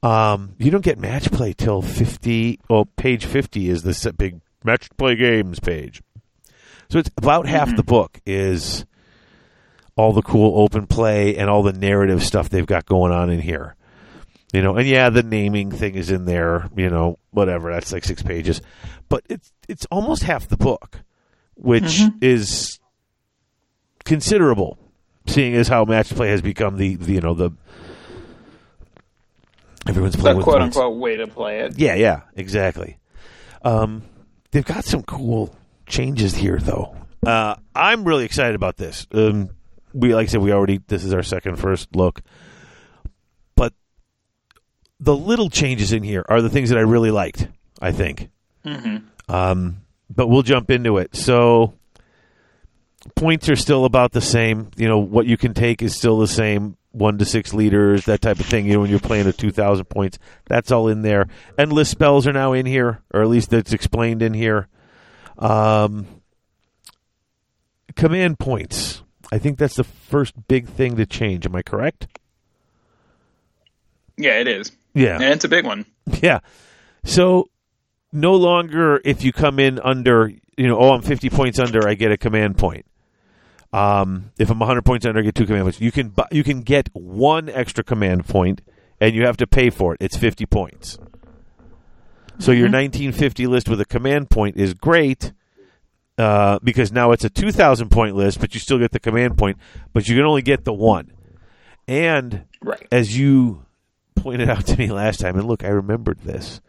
Um, you don't get match play till 50. Well, page 50 is the se- big match play games page. So it's about half the book is all the cool open play and all the narrative stuff they've got going on in here. You know, and yeah, the naming thing is in there. You know, whatever. That's like six pages, but it's it's almost half the book, which is considerable, seeing as how match play has become the, the you know the everyone's playing The with quote points. unquote way to play it. Yeah, yeah, exactly. Um, they've got some cool changes here, though. Uh, I'm really excited about this. Um, we, like I said, we already this is our second first look, but the little changes in here are the things that I really liked. I think. Um, but we'll jump into it. So points are still about the same. You know what you can take is still the same. One to six liters, that type of thing. You know when you're playing at two thousand points, that's all in there. Endless spells are now in here, or at least that's explained in here. Um, command points. I think that's the first big thing to change. Am I correct? Yeah, it is. Yeah. And it's a big one. Yeah. So no longer if you come in under, you know, oh, I'm 50 points under, I get a command point. Um, if I'm 100 points under, I get two command points. You can you can get one extra command point and you have to pay for it. It's 50 points. So your 1950 list with a command point is great uh, because now it's a 2,000 point list, but you still get the command point, but you can only get the one. And Right. as you pointed out to me last time, and look, I remembered this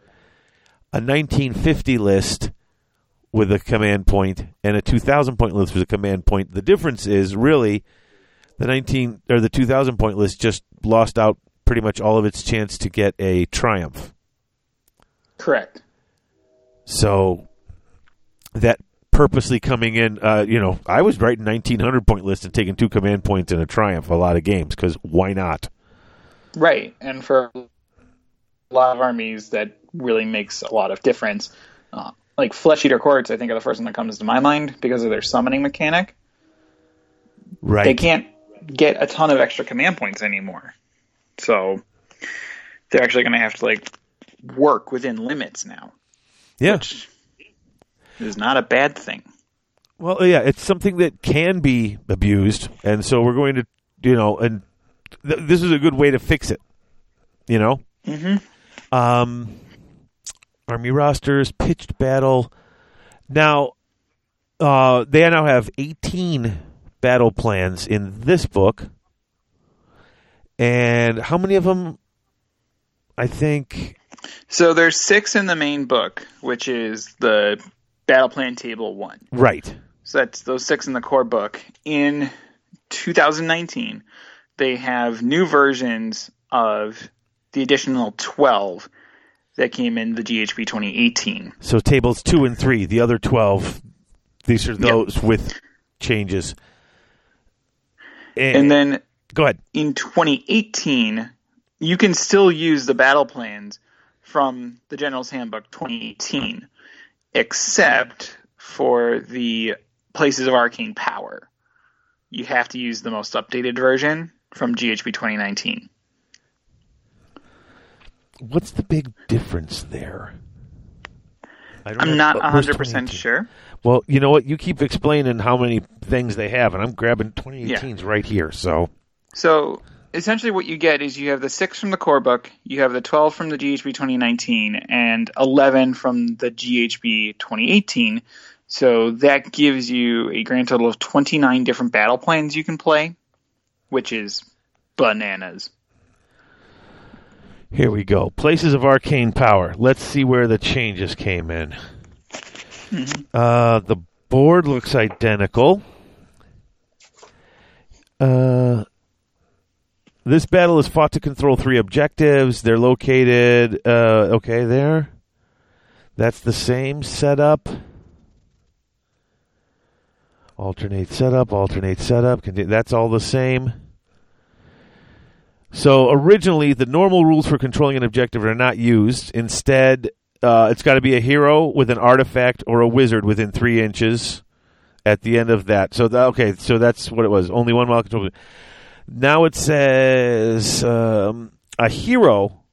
a 1950 list with a command point and a 2000 point list with a command point. The difference is really the 19 or the 2000 point list just lost out pretty much all of its chance to get a triumph. Correct. So that purposely coming in, uh, you know, I was writing 1900 point list and taking two command points in a triumph a lot of games because why not? Right. And for a lot of armies, that really makes a lot of difference. Uh, like Flesh Eater Courts, I think are the first one that comes to my mind because of their summoning mechanic. Right. They can't get a ton of extra command points anymore. So they're actually going to have to like work within limits now, yeah. which is not a bad thing. Well, yeah, it's something that can be abused, and so we're going to, you know, and th- this is a good way to fix it. You know, mm-hmm. um, army rosters, pitched battle. Now, uh, they now have eighteen battle plans in this book, and how many of them? I think So there's six in the main book, which is the battle plan table one. right. So that's those six in the core book. In 2019, they have new versions of the additional 12 that came in the GHB 2018. So tables two and three, the other twelve, these are those with changes. And then go ahead. in 2018, you can still use the battle plans from the General's Handbook 2018, except for the Places of Arcane Power. You have to use the most updated version from GHB 2019. What's the big difference there? I don't I'm have- not uh, 100% sure. Well, you know what? You keep explaining how many things they have, and I'm grabbing 2018's right here. So So essentially, what you get is you have the six from the core book, you have the 12 from the GHB 2019, and 11 from the GHB 2018. So that gives you a grand total of 29 different battle plans you can play, which is bananas. Here we go. Places of arcane power. Let's see where the changes came in. Uh, the board looks identical. Uh, this battle is fought to control three objectives. They're located. Uh, okay, there. That's the same setup. Alternate setup, alternate setup. That's all the same. So originally, the normal rules for controlling an objective are not used. Instead, uh, it's got to be a hero with an artifact or a wizard within three inches at the end of that. So okay, so that's what it was. Only one control. Now it says um, a hero,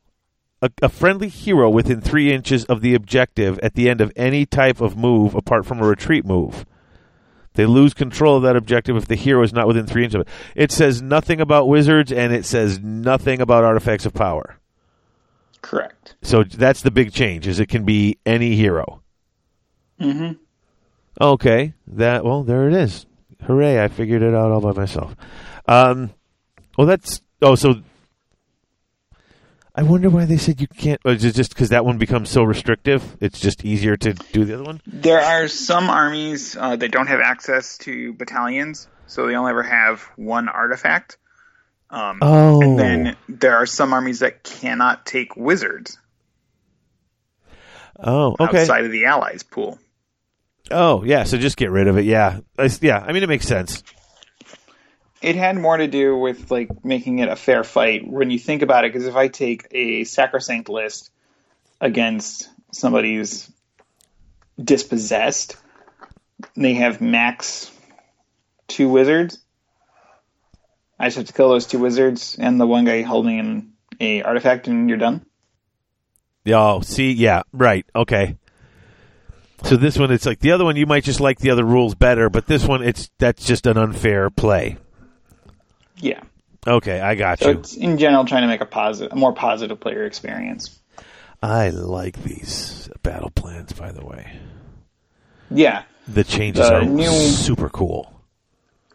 a, a friendly hero within three inches of the objective at the end of any type of move apart from a retreat move. They lose control of that objective if the hero is not within three inches of it. It says nothing about wizards and it says nothing about artifacts of power. Correct. So that's the big change: is it can be any hero. Mm-hmm. Okay, that well, there it is. Hooray! I figured it out all by myself. Um, well, that's oh, so I wonder why they said you can't. Or is it just because that one becomes so restrictive? It's just easier to do the other one. There are some armies uh, that don't have access to battalions, so they only ever have one artifact. Um, Oh. And then there are some armies that cannot take wizards Oh, okay. outside of the allies pool. Oh, yeah. So just get rid of it. Yeah, I s yeah. I mean, it makes sense. It had more to do with like making it a fair fight when you think about it. Because if I take a sacrosanct list against somebody's dispossessed, they have max two wizards. I just have to kill those two wizards and the one guy holding an a artifact, and you're done. Oh, see, yeah, right, okay. So this one, it's like the other one. You might just like the other rules better, but this one, it's that's just an unfair play. Yeah. Okay, I got So you. it's in general trying to make a positive, a more positive player experience. I like these battle plans, by the way. Yeah, The changes The are new- super cool.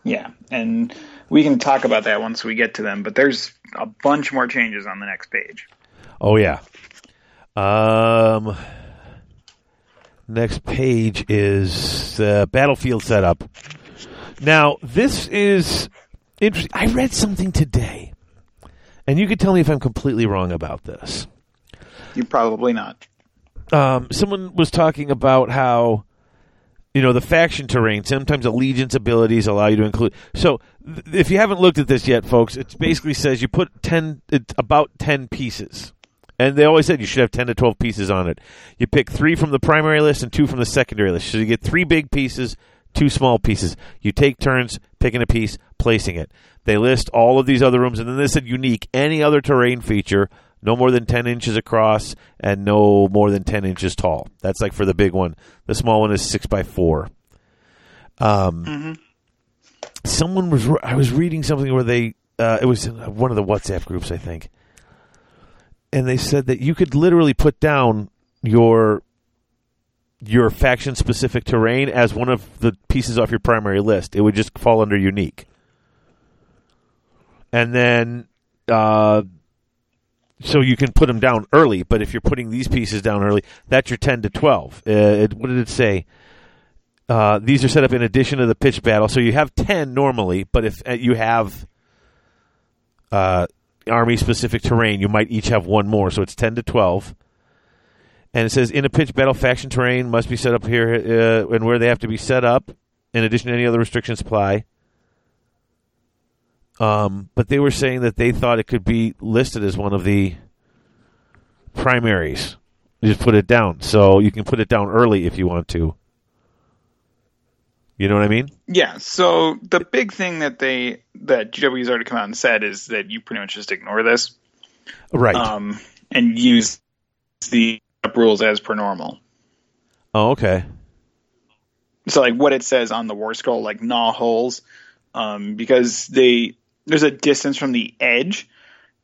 yeah, and we can talk about that once we get to them. But there's a bunch more changes on the next page. Oh yeah. Um. Next page is the battlefield setup. Now this is interesting. I read something today, and you could tell me if I'm completely wrong about this. You're probably not. um, someone was talking about how you know the faction terrain sometimes allegiance abilities allow you to include so th- if you haven't looked at this yet folks it basically says you put 10 it's about 10 pieces and they always said you should have 10 to 12 pieces on it you pick three from the primary list and two from the secondary list so you get three big pieces two small pieces you take turns picking a piece placing it they list all of these other rooms and then they said unique any other terrain feature no more than 10 inches across and no more than 10 inches tall. That's like for the big one. The small one is 6 by 4 Um, Someone was, I was reading something where they, uh, it was in one of the WhatsApp groups, I think. And they said that you could literally put down your your faction specific terrain as one of the pieces off your primary list. It would just fall under unique. And then uh, so you can put them down early. But if you're putting these pieces down early, that's your ten to twelve. Uh, it, what did it say? Uh, these are set up in addition to the pitch battle, so you have ten normally. But if uh, you have uh, army specific terrain, you might each have one more, so it's ten to twelve. And it says in a pitch battle, faction terrain must be set up here uh, and where they have to be set up. In addition to any other restrictions apply. Um, but they were saying that they thought it could be listed as one of the primaries. You just put it down, so you can put it down early if you want to. You know what I mean? Yeah. So the big thing that they that GW's already come out and said is that you pretty much just ignore this Right. um, and use the rules as per normal. oh, okay. So like what it says on the war scroll, like gnaw holes, um, because they there's a distance from the edge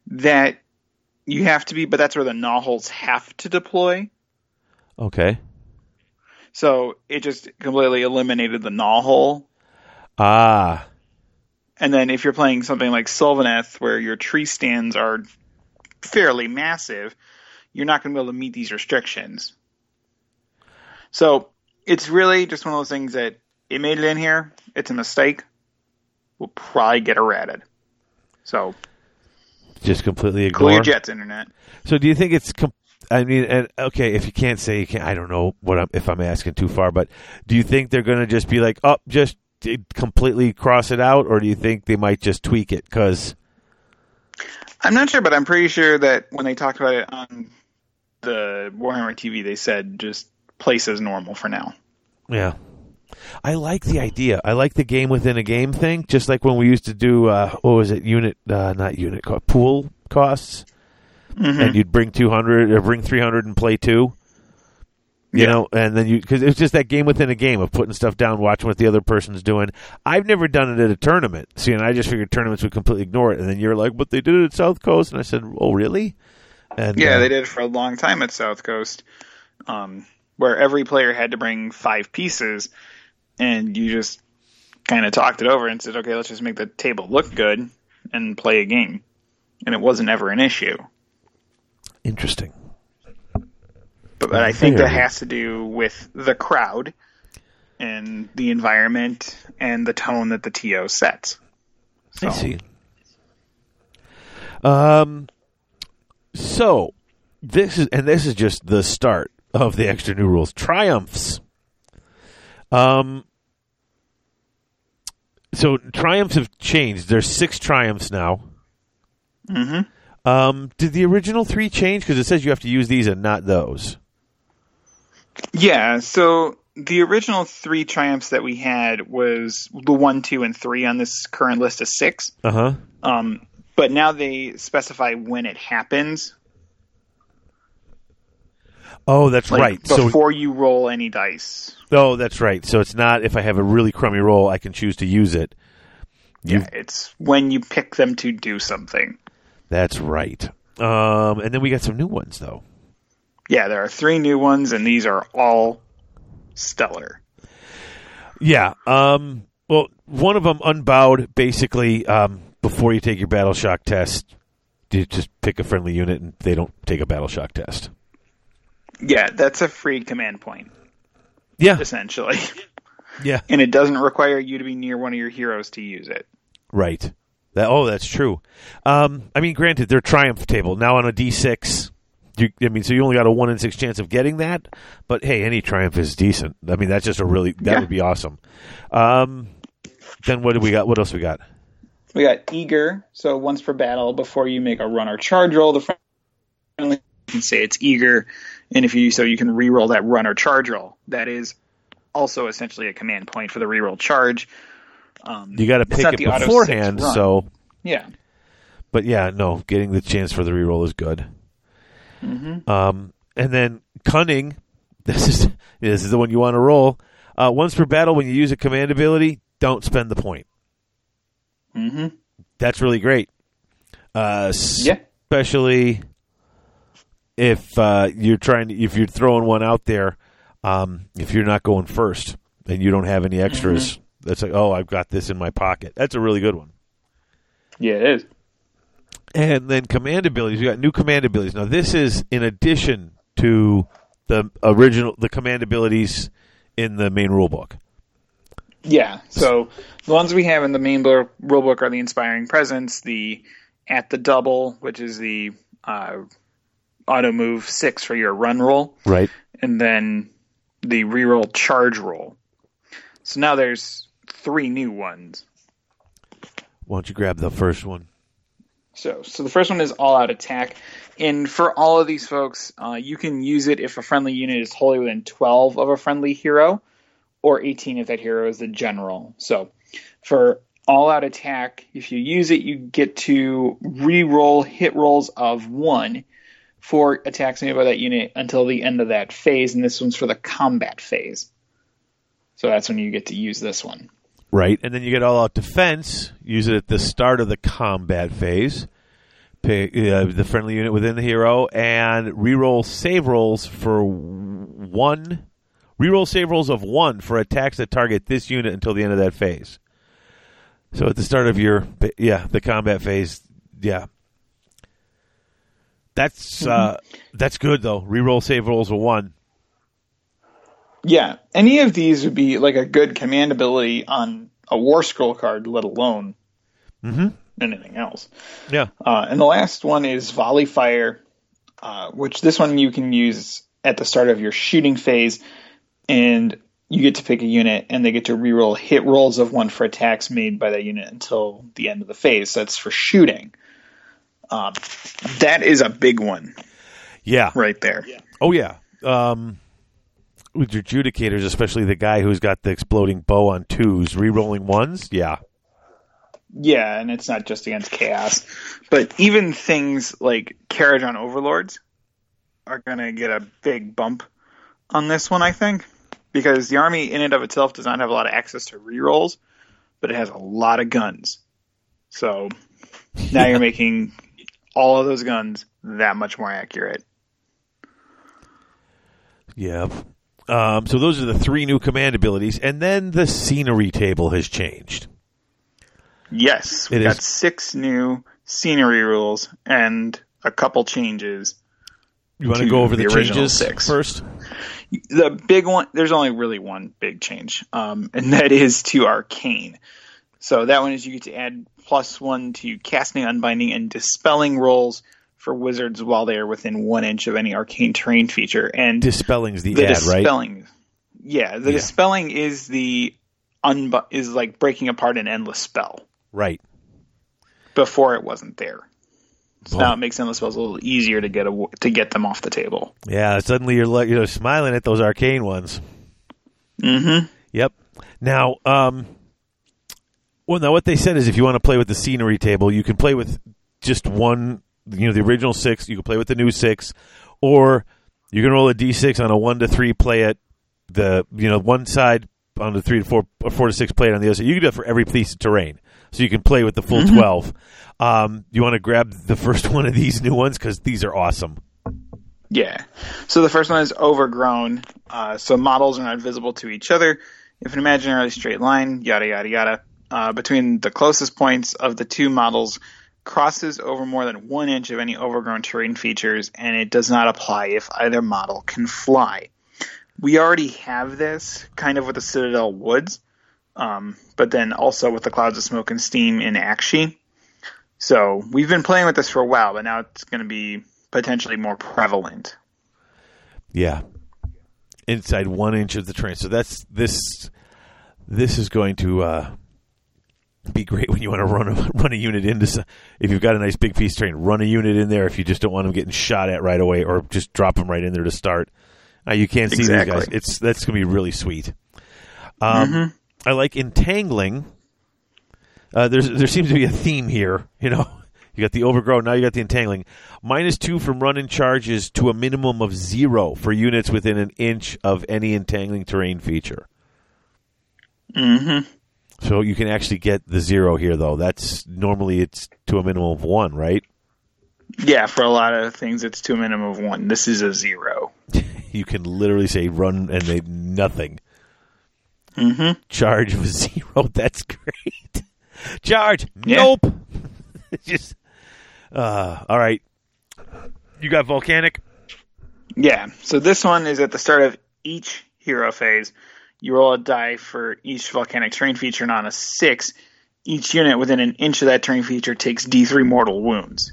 that you have to be, but that's where the gnaw holes have to deploy. Okay. So it just completely eliminated the gnaw hole. Ah. And then if you're playing something like Sylvaneth, where your tree stands are fairly massive, you're not going to be able to meet these restrictions. So it's really just one of those things that it made it in here. It's a mistake. We'll probably get errated. So Just completely ignore. your jets, internet. So do you think it's? Com- I mean, and okay, if you can't say, you can't, I don't know what I'm, if I'm asking too far, but do you think they're going to just be like, oh, just completely cross it out, or do you think they might just tweak it? Because I'm not sure, but I'm pretty sure that when they talked about it on the Warhammer TV, they said just place as normal for now. Yeah. I like the idea. I like the game within a game thing, just like when we used to do uh, what was it, unit uh, not unit pool costs, and you'd bring two hundred or bring three hundred and play two. You Yeah. know, and then you because it's just that game within a game of putting stuff down, watching what the other person's doing. I've never done it at a tournament. See, and I just figured tournaments would completely ignore it. And then you're like, "But they did it at South Coast," and I said, "Oh, really?" And Yeah, uh, they did it for a long time at South Coast, um, where every player had to bring five pieces, and you just kind of talked it over and said, "Okay, let's just make the table look good and play a game," and it wasn't ever an issue. Interesting. But, but I think that has to do with the crowd and the environment and the tone that the TO sets. So, I see. Um. So this is and this is just the start of the extra new rules. Triumphs. Um. So triumphs have changed. There's six triumphs now. Mm-hmm. Um. Did the original three change? Because it says you have to use these and not those. Yeah, so the original three triumphs that we had was the one, two, and three on this current list of six. Uh huh. Um, but now they specify when it happens, Oh, that's like right. So before you roll any dice. Oh, that's right. So it's not if I have a really crummy roll, I can choose to use it. Yeah, it's when you pick them to do something. That's right. Um, and then we got some new ones though. Yeah, there are three new ones, and these are all stellar. Yeah. Um, well, one of them unbowed. Basically, um, before you take your battle shock test, you just pick a friendly unit, and they don't take a battle shock test. Yeah, that's a free command point, Yeah. essentially. Yeah. and it doesn't require you to be near one of your heroes to use it. Right. That. Oh, that's true. Um, I mean, granted, they're triumph table now on a D six. I mean, so you only got a one in six chance of getting that, but hey, any triumph is decent. I mean, that's just a really that Yeah. would be awesome. Um, then what do we got? What else we got? We got eager, so once per battle, before you make a run or charge roll, the friendly can say it's eager, and if you so you can re-roll that run or charge roll. That is also essentially a command point for the re-roll charge. Um, You got to pick it beforehand. So, yeah, but yeah, no, getting the chance for the reroll is good. Mm-hmm. Um, and then cunning. This is this is the one you want to roll. Uh, once per battle, when you use a command ability, don't spend the point. Hmm That's really great. Uh, yeah, especially if uh, you're trying to, if you're throwing one out there, um, if you're not going first and you don't have any extras, that's like, oh, I've got this in my pocket. That's a really good one. yeah, it is. And then command abilities. We got new command abilities. Now this is in addition to the original the command abilities in the main rulebook. Yeah. So the ones we have in the main rulebook are the inspiring presence, the at the double, which is the uh, auto move six for your run roll, Right. and then the reroll charge roll. So now there's three new ones. Why don't you grab the first one? So, so the first one is all out attack, and for all of these folks, uh, you can use it if a friendly unit is wholly within 12 of a friendly hero, or 18 if that hero is the general. So, for all out attack, if you use it, you get to re-roll hit rolls of one for attacks made by that unit until the end of that phase, and this one's for the combat phase. So that's when you get to use this one. Right. And then you get all out defense. Use it at the start of the combat phase. Pick uh, the friendly unit within the hero and reroll save rolls for one. Reroll save rolls of one for attacks that target this unit until the end of that phase. So at the start of your yeah the combat phase yeah. That's uh, that's good though. Reroll save rolls of one. Yeah, any of these would be like a good command ability on a War Scroll card, let alone Mhm. anything else. Yeah. Uh, and the last one is Volley Fire, uh, which this one you can use at the start of your shooting phase, and you get to pick a unit, and they get to reroll hit rolls of one for attacks made by that unit until the end of the phase. That's for shooting. Um, that is a big one Yeah. right there. Oh yeah. Um, with your adjudicators, especially the guy who's got the exploding bow on twos, re-rolling ones. Yeah. Yeah, and it's not just against chaos, but even things like Kharadron Overlords are going to get a big bump on this one, I think, because the army in and of itself does not have a lot of access to rerolls, but it has a lot of guns. So now you're making all of those guns that much more accurate. Yeah. Um, so those are the three new command abilities, and then the scenery table has changed. Yes, we It got is- six new scenery rules and a couple changes. You want to go over the, the original changes six. first? the big one there's only really one big change um, and that is to arcane so that one is you get to add plus one to casting unbinding and dispelling rolls for wizards while they are within one inch of any arcane terrain feature and Dispelling's the, the ad, right? dispelling yeah the Yeah. dispelling is the unbu- is like breaking apart an endless spell Right. before it wasn't there so now it makes endless spells a little easier to get a, to get them off the table Yeah. Suddenly you're like you're smiling at those arcane ones. mm-hmm Yep. Now, um, well, now what they said is if you want to play with the scenery table, you can play with just one, you know, the original six. You can play with the new six, or you can roll a d6 on a one to three, play it the you know one side on the three to four or four to six, play it on the other side. You can do it for every piece of terrain. So you can play with the full twelve. Um, you want to grab the first one of these new ones because these are awesome. Yeah. So the first one is overgrown. Uh, so models are not visible to each other. If an imaginary straight line, yada yada yada, uh, between the closest points of the two models crosses over more than one inch of any overgrown terrain features, and it does not apply if either model can fly. We already have this kind of with the Citadel Woods, um, but then also with the Clouds of Smoke and Steam in Aqshy. So we've been playing with this for a while, but now it's going to be potentially more prevalent. Yeah, inside one inch of the terrain. So that's this. This is going to uh, be great when you want to run a run a unit into. If you've got a nice big piece of terrain, run a unit in there. If you just don't want them getting shot at right away, or just drop them right in there to start. Uh, you can't see Exactly. these guys. It's that's going to be really sweet. Um, I like entangling. Uh, there's there seems to be a theme here. You know, you got the overgrown. Now you got the entangling. Minus two from run and charges to a minimum of zero for units within an inch of any entangling terrain feature. Mm-hmm. So you can actually get the zero here, though. That's normally it's to a minimum of one, right? Yeah, for a lot of things, it's to a minimum of one. This is a zero. You can literally say run and they nothing. Mm-hmm. Charge was zero. That's great. Charge. Yeah. Nope. Just uh, all right. You got volcanic. Yeah. So this one is at the start of each hero phase. You roll a die for each volcanic terrain feature, and on a six, each unit within an inch of that terrain feature takes D3 mortal wounds.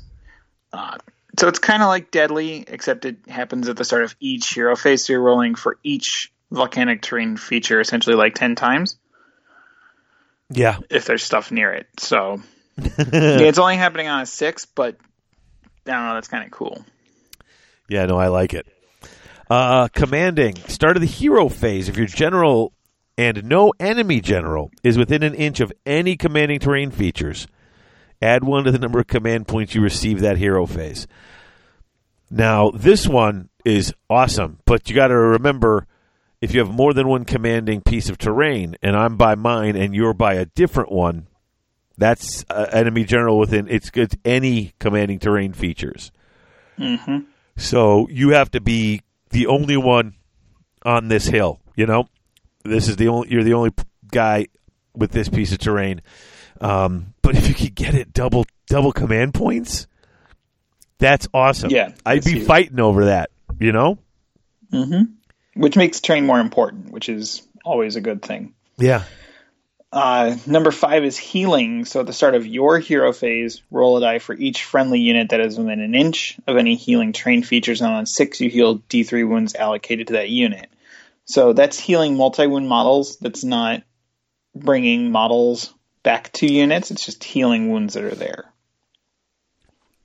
Uh, so it's kind of like Deadly, except it happens at the start of each hero phase. So you're rolling for each volcanic terrain feature essentially like 10 times Yeah. if there's stuff near it. So yeah, it's only happening on a six, but I don't know. That's kind of cool. Yeah, no, I like it. Uh, commanding. Start of the hero phase. If your general and no enemy general is within an inch of any commanding terrain features, add one to the number of command points you receive that hero phase. Now, this one is awesome, but you got to remember if you have more than one commanding piece of terrain, and I'm by mine and you're by a different one, that's uh, enemy general within it's, it's any commanding terrain features. Mm-hmm. So you have to be the only one on this hill. You know, this is the only you're the only guy with this piece of terrain. Um, but if you could get it double double command points, that's awesome. Yeah, I'd be huge. fighting over that. You know? Mm-hmm. Which makes terrain more important, which is always a good thing. Yeah. Uh, number five is healing. So at the start of your hero phase, roll a die for each friendly unit that is within an inch of any healing train features, and on six, you heal D3 wounds allocated to that unit. So that's healing multi wound models. That's not bringing models back to units. It's just healing wounds that are there.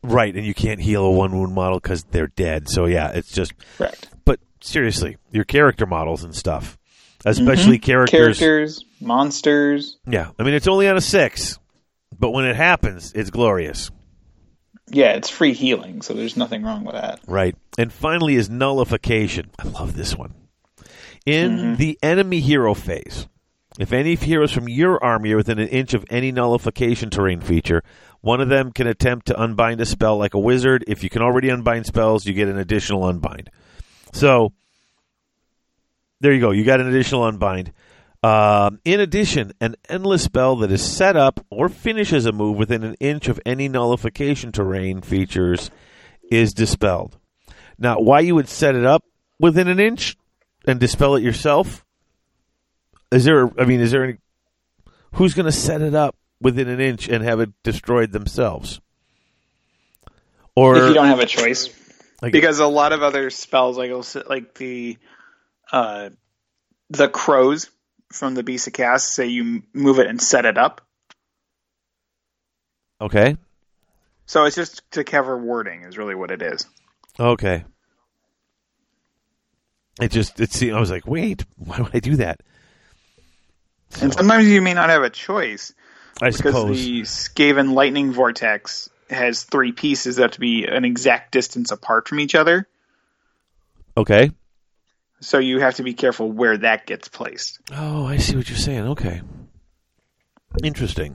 Right, and you can't heal a one wound model because they're dead. So yeah, it's just. Correct. Seriously, your character models and stuff, especially mm-hmm. characters. Characters, monsters. Yeah, I mean it's only on a six, but when it happens, it's glorious. Yeah, it's free healing, so there's nothing wrong with that. Right. And finally is nullification. I love this one. In mm-hmm. the enemy hero phase, if any heroes from your army are within an inch of any nullification terrain feature, one of them can attempt to unbind a spell like a wizard. If you can already unbind spells, you get an additional unbind. So, there you go. You got an additional unbind. Um, in addition, an endless spell that is set up or finishes a move within an inch of any nullification terrain features is dispelled. Now, why you would set it up within an inch and dispel it yourself? Is there? I mean, is there any? Who's going to set it up within an inch and have it destroyed themselves? Or if you don't have a choice. Like, because a lot of other spells like like the uh the crows from the beast of cast say you move it and set it up okay, so it's just to cover wording is really what it is okay. It just it seemed I was like, wait, why would I do that? and sometimes you may not have a choice I because suppose. the skaven lightning vortex has three pieces that have to be an exact distance apart from each other okay. so you have to be careful where that gets placed Oh, I see what you're saying. Okay. Interesting.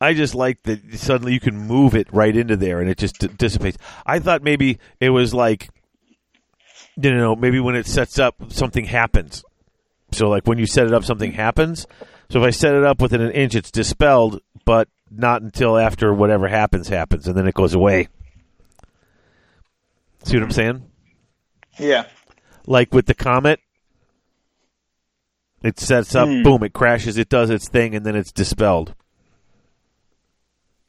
I just like that suddenly you can move it right into there and it just d- dissipates. I thought maybe it was like, you know, maybe when it sets up, something happens. So, like when you set it up, something happens. So, if I set it up within an inch, it's dispelled, but not until after whatever happens happens, and then it goes away. See what I'm saying? Yeah. Like with the comet, it sets up, Hmm. boom, it crashes, it does its thing, and then it's dispelled.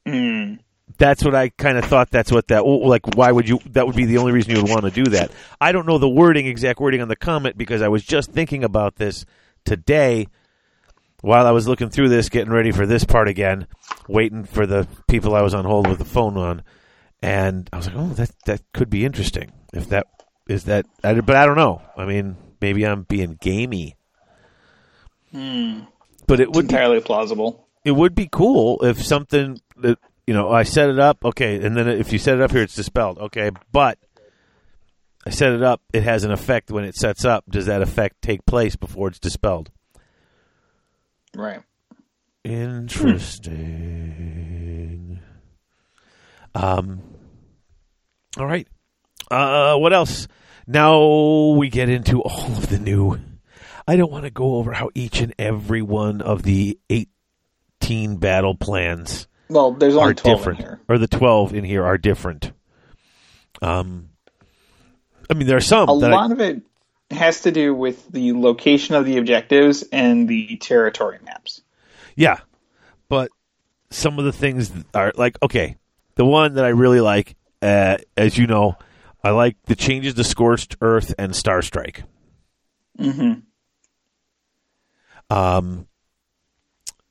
Mm. That's what I kind of thought. That's what that like. Why would you? That would be the only reason you would want to do that. I don't know the wording, exact wording on the comet, because I was just thinking about this today while I was looking through this, getting ready for this part again, waiting for the people I was on hold with the phone on, and I was like, oh, that that could be interesting. If that is that, I, but I don't know. I mean, maybe I'm being gamey, Hmm. but it It's would be entirely plausible. it would be cool if something that you know I set it up okay, and then if you set it up here, it's dispelled okay, but I set it up, it has an effect when it sets up. Does that effect take place before it's dispelled? Right. Interesting. Um. All right. Uh, what else? Now we get into all of the new. I don't want to go over how each and every one of the eighteen battle plans Well, there's only are 12 different, or the twelve in here are different. Um, I mean, there are some A that I- lot of it has to do with the location of the objectives and the territory maps. Yeah, but some of the things are like okay. The one that I really like, uh, as you know, I like the changes to Scorched Earth and Star Strike. Mm-hmm. Um,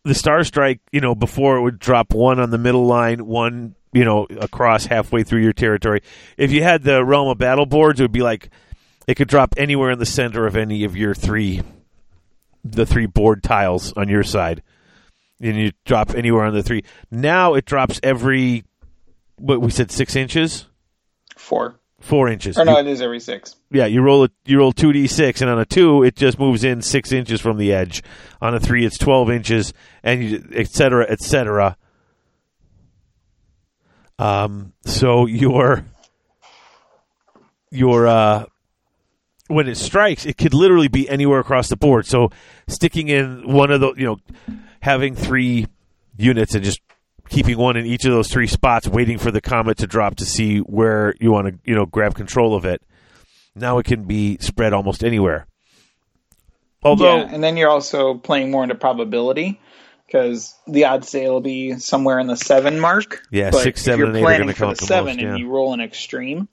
the Star Strike, you know, before it would drop one on the middle line, one, you know, across halfway through your territory. If you had the Realm of Battle boards, it would be like it could drop anywhere in the center of any of your three, the three board tiles on your side. And you drop anywhere on the three. Now it drops every, what we said, six inches? Four. Four inches. Or no, You- it is every six. yeah, you roll a you roll two d six, and on a two, it just moves in six inches from the edge. On a three, it's twelve inches, and you, et cetera, et cetera. Um, so your your uh, when it strikes, it could literally be anywhere across the board. So sticking in one of the you know having three units and just keeping one in each of those three spots, waiting for the comet to drop to see where you want to you know grab control of it. Now it can be spread almost anywhere. Although yeah, and then you're also playing more into probability because the odds say it'll be somewhere in the seven mark. Yeah, but six, if seven, you're eight are planning for the seven most, yeah. and you roll an extreme,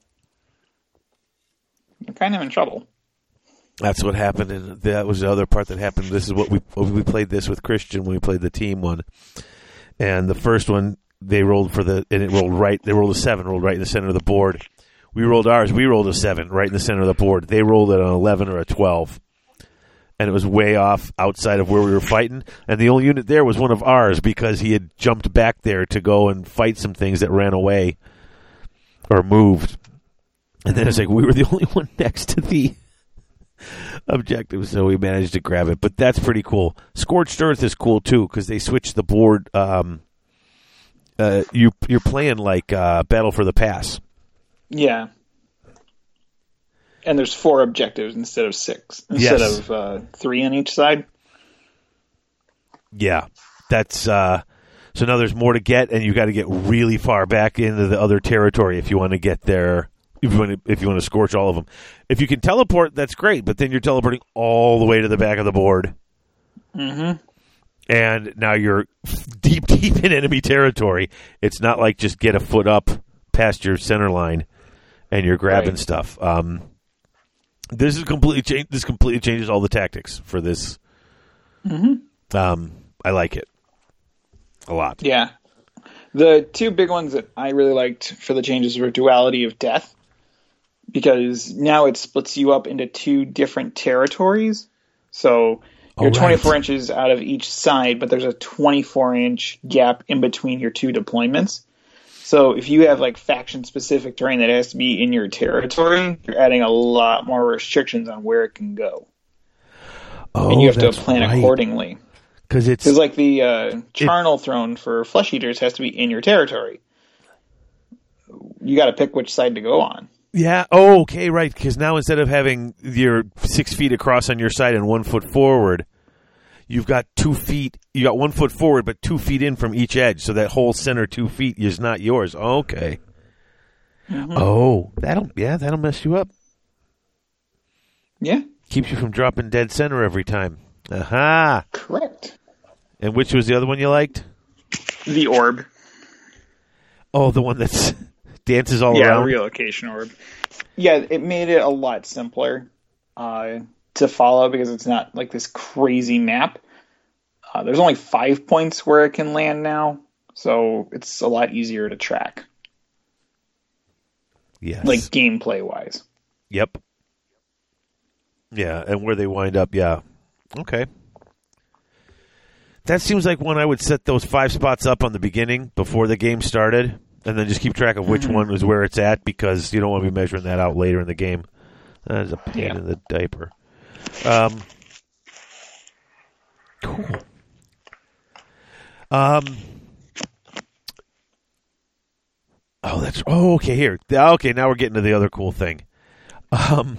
kind of in trouble. That's what happened, and that was the other part that happened. This is what we we played this with Christian when we played the team one, and the first one they rolled for the and it rolled right. They rolled a seven, rolled right in the center of the board. We rolled ours. We rolled a seven right in the center of the board. They rolled it an eleven or a twelve, and it was way off outside of where we were fighting. And the only unit there was one of ours because he had jumped back there to go and fight some things that ran away or moved. And then it's like we were the only one next to the objective, so we managed to grab it. But that's pretty cool. Scorched Earth is cool too because they switched the board. Um, uh, you you're playing like uh, Battle for the Pass. Yeah. And there's four objectives instead of six, instead Yes. of uh, three on each side. Yeah, that's uh, so now there's more to get, and you've got to get really far back into the other territory if you want to get there. If you want to, if you want to scorch all of them, if you can teleport, that's great. But then you're teleporting all the way to the back of the board, Mm-hmm. and now you're deep, deep in enemy territory. It's not like just get a foot up past your center line, and you're grabbing Right. stuff. Um, this is completely change. This completely changes all the tactics for this. Mm-hmm. Um, I like it a lot. Yeah. The two big ones that I really liked for the changes were duality of death, because now it splits you up into two different territories. So you're Oh, right. 24 inches out of each side, but there's a 24 inch gap in between your two deployments. So if you have like faction specific terrain that has to be in your territory, you're adding a lot more restrictions on where it can go, Oh, and you have to plan right. accordingly. because it's Because like the uh, charnel throne for flesh eaters has to be in your territory. You got to pick which side to go on. Yeah. Oh, okay, right. Because now instead of having your six feet across on your side and one foot forward, you've got two feet. You got one foot forward, but two feet in from each edge. So that whole center two feet is not yours. Okay. Mm-hmm. Oh, that'll yeah, that'll mess you up. Yeah, Keeps you from dropping dead center every time. Aha. correct. And which was the other one you liked? The orb. Oh, the one that's dances all yeah, around. relocation orb. Yeah, it made it a lot simpler uh, to follow because it's not like this crazy map. Uh, there's only five points where it can land now, so it's a lot easier to track, yes. like gameplay wise. Yep. Yeah, and where they wind up, yeah. Okay. That seems like one I would set those five spots up on the beginning before the game started, and then just keep track of which one was where it's at because you don't want to be measuring that out later in the game. That is a pain Yeah. in the diaper. Um, cool. Um. Oh, that's oh okay. Here, okay. Now we're getting to the other cool thing. Um,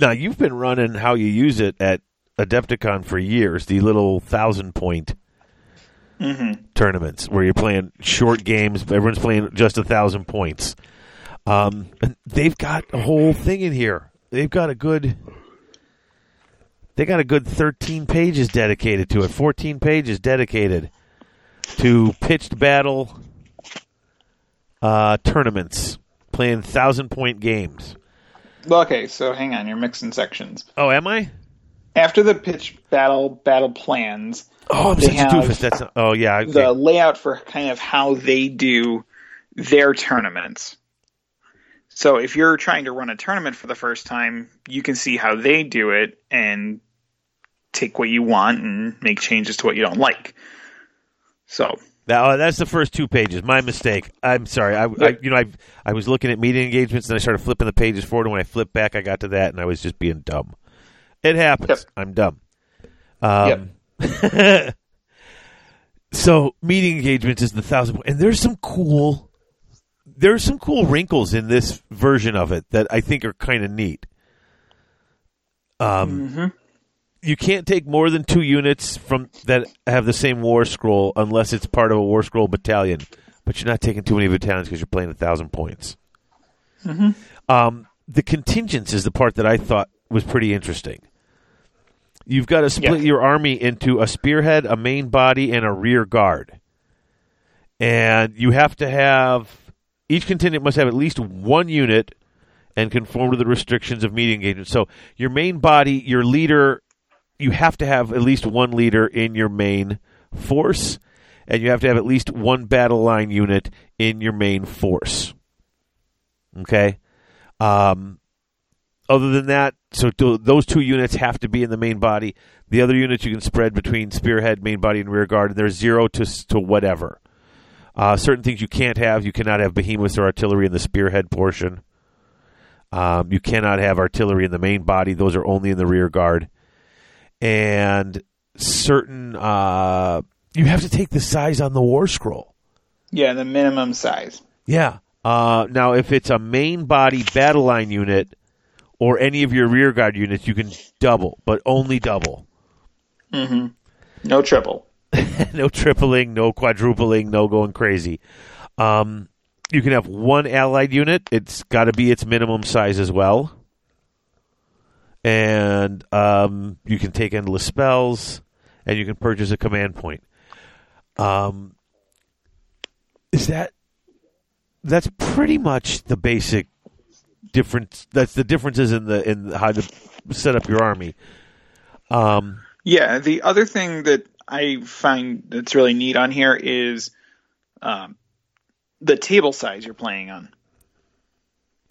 now you've been running how you use it at Adepticon for years. The little thousand point tournaments where you're playing short games. Everyone's playing just a thousand points. Um, and they've got a whole thing in here. They've got a good. They got a good 13 pages dedicated to it. 14 pages dedicated to pitched battle uh, tournaments, playing thousand point games. Well, okay, so hang on, you're mixing sections. Oh, am I? After the pitch battle battle plans, Oh, I'm such a doofus. That's not, oh yeah. Okay. the layout for kind of how they do their tournaments. So if you're trying to run a tournament for the first time, you can see how they do it and take what you want and make changes to what you don't like. So That, oh, that's the first two pages. My mistake. I'm sorry. I, I you know, I I was looking at meeting engagements and I started flipping the pages forward. And when I flipped back, I got to that, and I was just being dumb. It happens. Yep. I'm dumb. Um, so meeting engagements is the thousand, and there's some cool, there's some cool wrinkles in this version of it that I think are kind of neat. Um, you can't take more than two units from that have the same war scroll unless it's part of a war scroll battalion. But you're not taking too many battalions because you're playing a thousand points. Um, the contingents is the part that I thought was pretty interesting. You've got to split Yeah. your army into a spearhead, a main body, and a rear guard. And you have to have each contingent must have at least one unit and conform to the restrictions of meeting engagement. So your main body, your leader, you have to have at least one leader in your main force, and you have to have at least one battle line unit in your main force. Okay. Um, other than that, so th- those two units have to be in the main body. The other units you can spread between spearhead, main body, and rear guard, and there's zero to to whatever. Uh, certain things you can't have. You cannot have behemoths or artillery in the spearhead portion. Um, you cannot have artillery in the main body; those are only in the rear guard. And certain, uh, you have to take the size on the war scroll. yeah, the minimum size. Yeah. Uh, now, if it's a main body battle line unit or any of your rear guard units, you can double, but only double. No triple. no tripling, no quadrupling, no going crazy. Um, you can have one allied unit. It's got to be its minimum size as well. And um, you can take endless spells, and you can purchase a command point. Um, is that that's pretty much the basic difference? That's the differences in the in how to set up your army. Um, Yeah, the other thing that I find that's really neat on here is um, the table size you're playing on.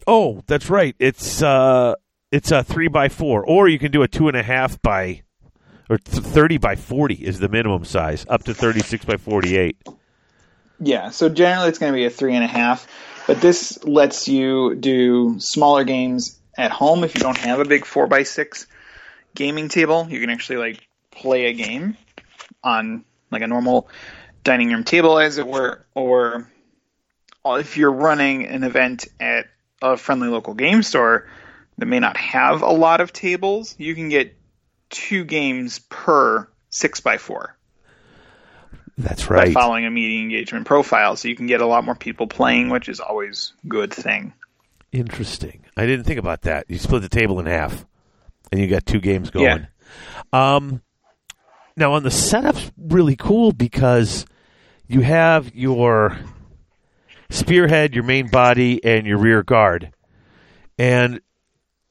Oh, that's right. It's uh, it's a three by four, or you can do a two and a half by, or thirty by forty is the minimum size, up to thirty six by forty eight. Yeah, so generally it's going to be a three and a half, but this lets you do smaller games at home if you don't have a big four by six gaming table. You can actually like play a game. on like a normal dining room table, as it were, or if you're running an event at a friendly local game store that may not have a lot of tables, you can get two games per six by four That's by right. following a meeting engagement profile. So you can get a lot more people playing, which is always a good thing. Interesting. I didn't think about that. You split the table in half, and you got two games going. Yeah. Um, now on the setup's really cool because you have your spearhead, your main body, and your rear guard, and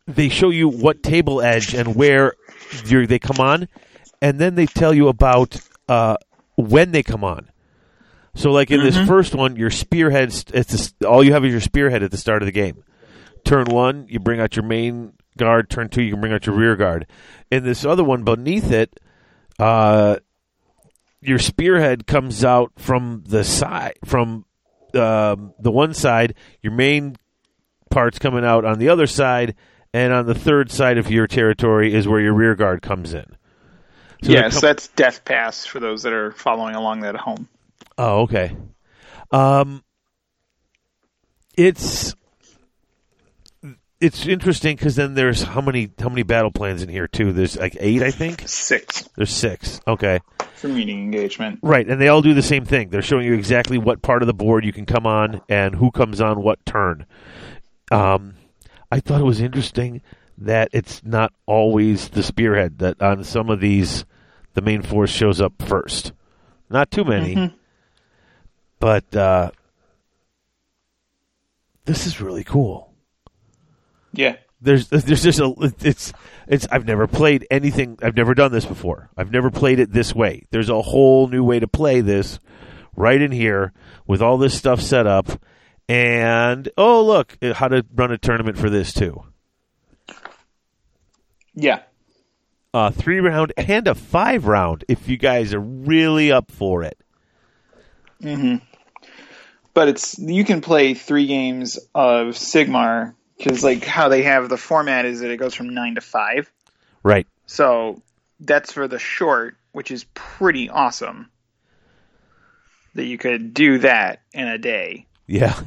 they show you what table edge and where you're, they come on, and then they tell you about uh, when they come on. So, like in this first one, your spearhead, it's all you have is your spearhead at the start of the game. Turn one, you bring out your main guard. Turn two, you can bring out your rear guard. In this other one, beneath it, uh, your spearhead comes out from the side, from um, the one side. Your main part's coming out on the other side, and on the third side of your territory is where your rear guard comes in. So yes, com- that's Death Pass for those that are following along that at home. Oh, okay. Um, it's it's interesting because then there's how many how many battle plans in here too? There's like eight, I think. Six There's six. Okay, for meeting engagement. right, and they all do the same thing. They're showing you exactly what part of the board you can come on and who comes on what turn. Um, I thought it was interesting that it's not always the spearhead. That on some of these, the main force shows up first. Not too many, but uh, this is really cool. Yeah. There's there's just a it's it's I've never played anything I've never done this before. I've never played it this way. There's a whole new way to play this right in here with all this stuff set up and oh look, how to run a tournament for this too. Yeah. A 3 round and a 5 round if you guys are really up for it. Mm-hmm. But it's you can play three games of Sigmar because like how they have the format is that it goes from nine to five. Right. So that's for the short, which is pretty awesome. That you could do that in a day. Yeah.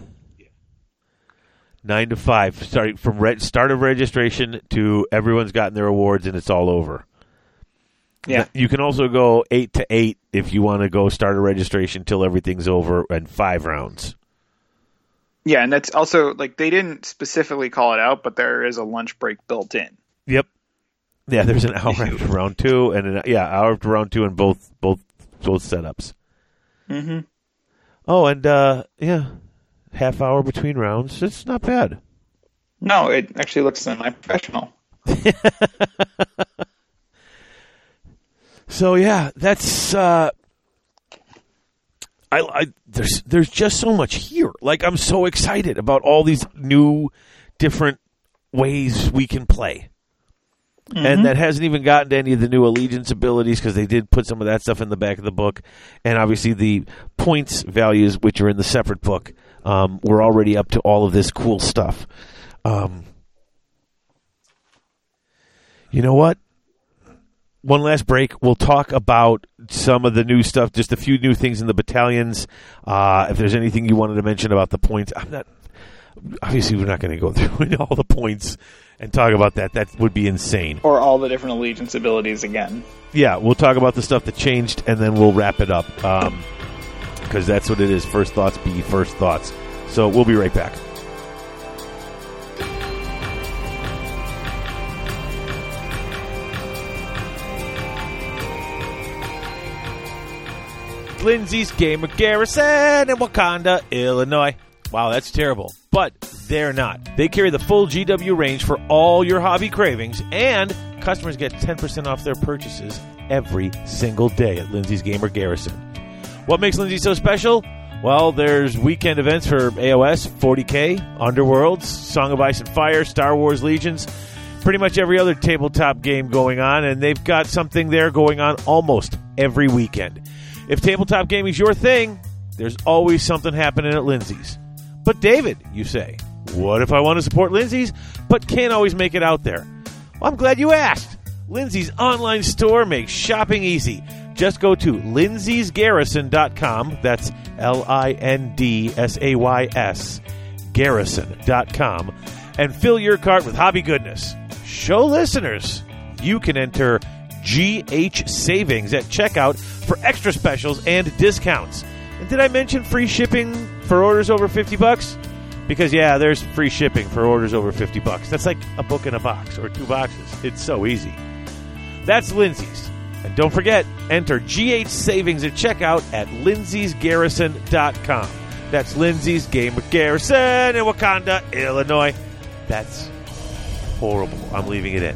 Nine to five, starting from re- start of registration to everyone's gotten their awards and it's all over. Yeah. You can also go eight to eight if you want to go start a registration till everything's over and five rounds. Yeah, and that's also like they didn't specifically call it out, but there is a lunch break built in. Yep. Yeah, there's an hour after round two and an yeah hour after round two in both both both setups. Mm-hmm. Oh, and uh, yeah, half hour between rounds. It's not bad. No, it actually looks semi-professional. So yeah, that's uh I, I there's there's just so much here. Like I'm so excited about all these new different ways we can play. And that hasn't even gotten to any of the new allegiance abilities because they did put some of that stuff in the back of the book, and obviously the points values, which are in the separate book, um, we're already up to all of this cool stuff. Um, you know what? one last break. We'll talk about some of the new stuff, just a few new things in the battalions. Uh, if there's anything you wanted to mention about the points, I'm not. Obviously, we're not going to go through all the points and talk about that. That would be insane. Or all the different allegiance abilities again. Yeah, we'll talk about the stuff that changed, and then we'll wrap it up because that's what it is. First thoughts be first thoughts. So we'll be right back. Lindsay's Gamer Garrison in Wauconda, Illinois. Wow, that's terrible. But they're not. They carry the full GW range for all your hobby cravings, and customers get 10% off their purchases every single day at Lindsay's Gamer Garrison. What makes Lindsay so special? Well, there's weekend events for AOS, 40K, Underworlds, Song of Ice and Fire, Star Wars Legions, pretty much every other tabletop game going on, and they've got something there going on almost every weekend. If tabletop gaming's your thing, there's always something happening at Lindsay's. But David, you say, what if I want to support Lindsay's but can't always make it out there? Well, I'm glad you asked. Lindsay's online store makes shopping easy. Just go to lindsaysgarrison.com. That's L I N D S A Y S, garrison.com, and fill your cart with hobby goodness. Show listeners you can enter GH Savings at checkout for extra specials and discounts. And did I mention free shipping for orders over 50 bucks? Because yeah, there's free shipping for orders over 50 bucks. That's like a book in a box or two boxes. It's so easy. That's Lindsay's. And don't forget, enter GH Savings at checkout at lindsaysgarrison.com. That's Lindsay's Game with Garrison in Wauconda, Illinois. That's horrible. I'm leaving it in.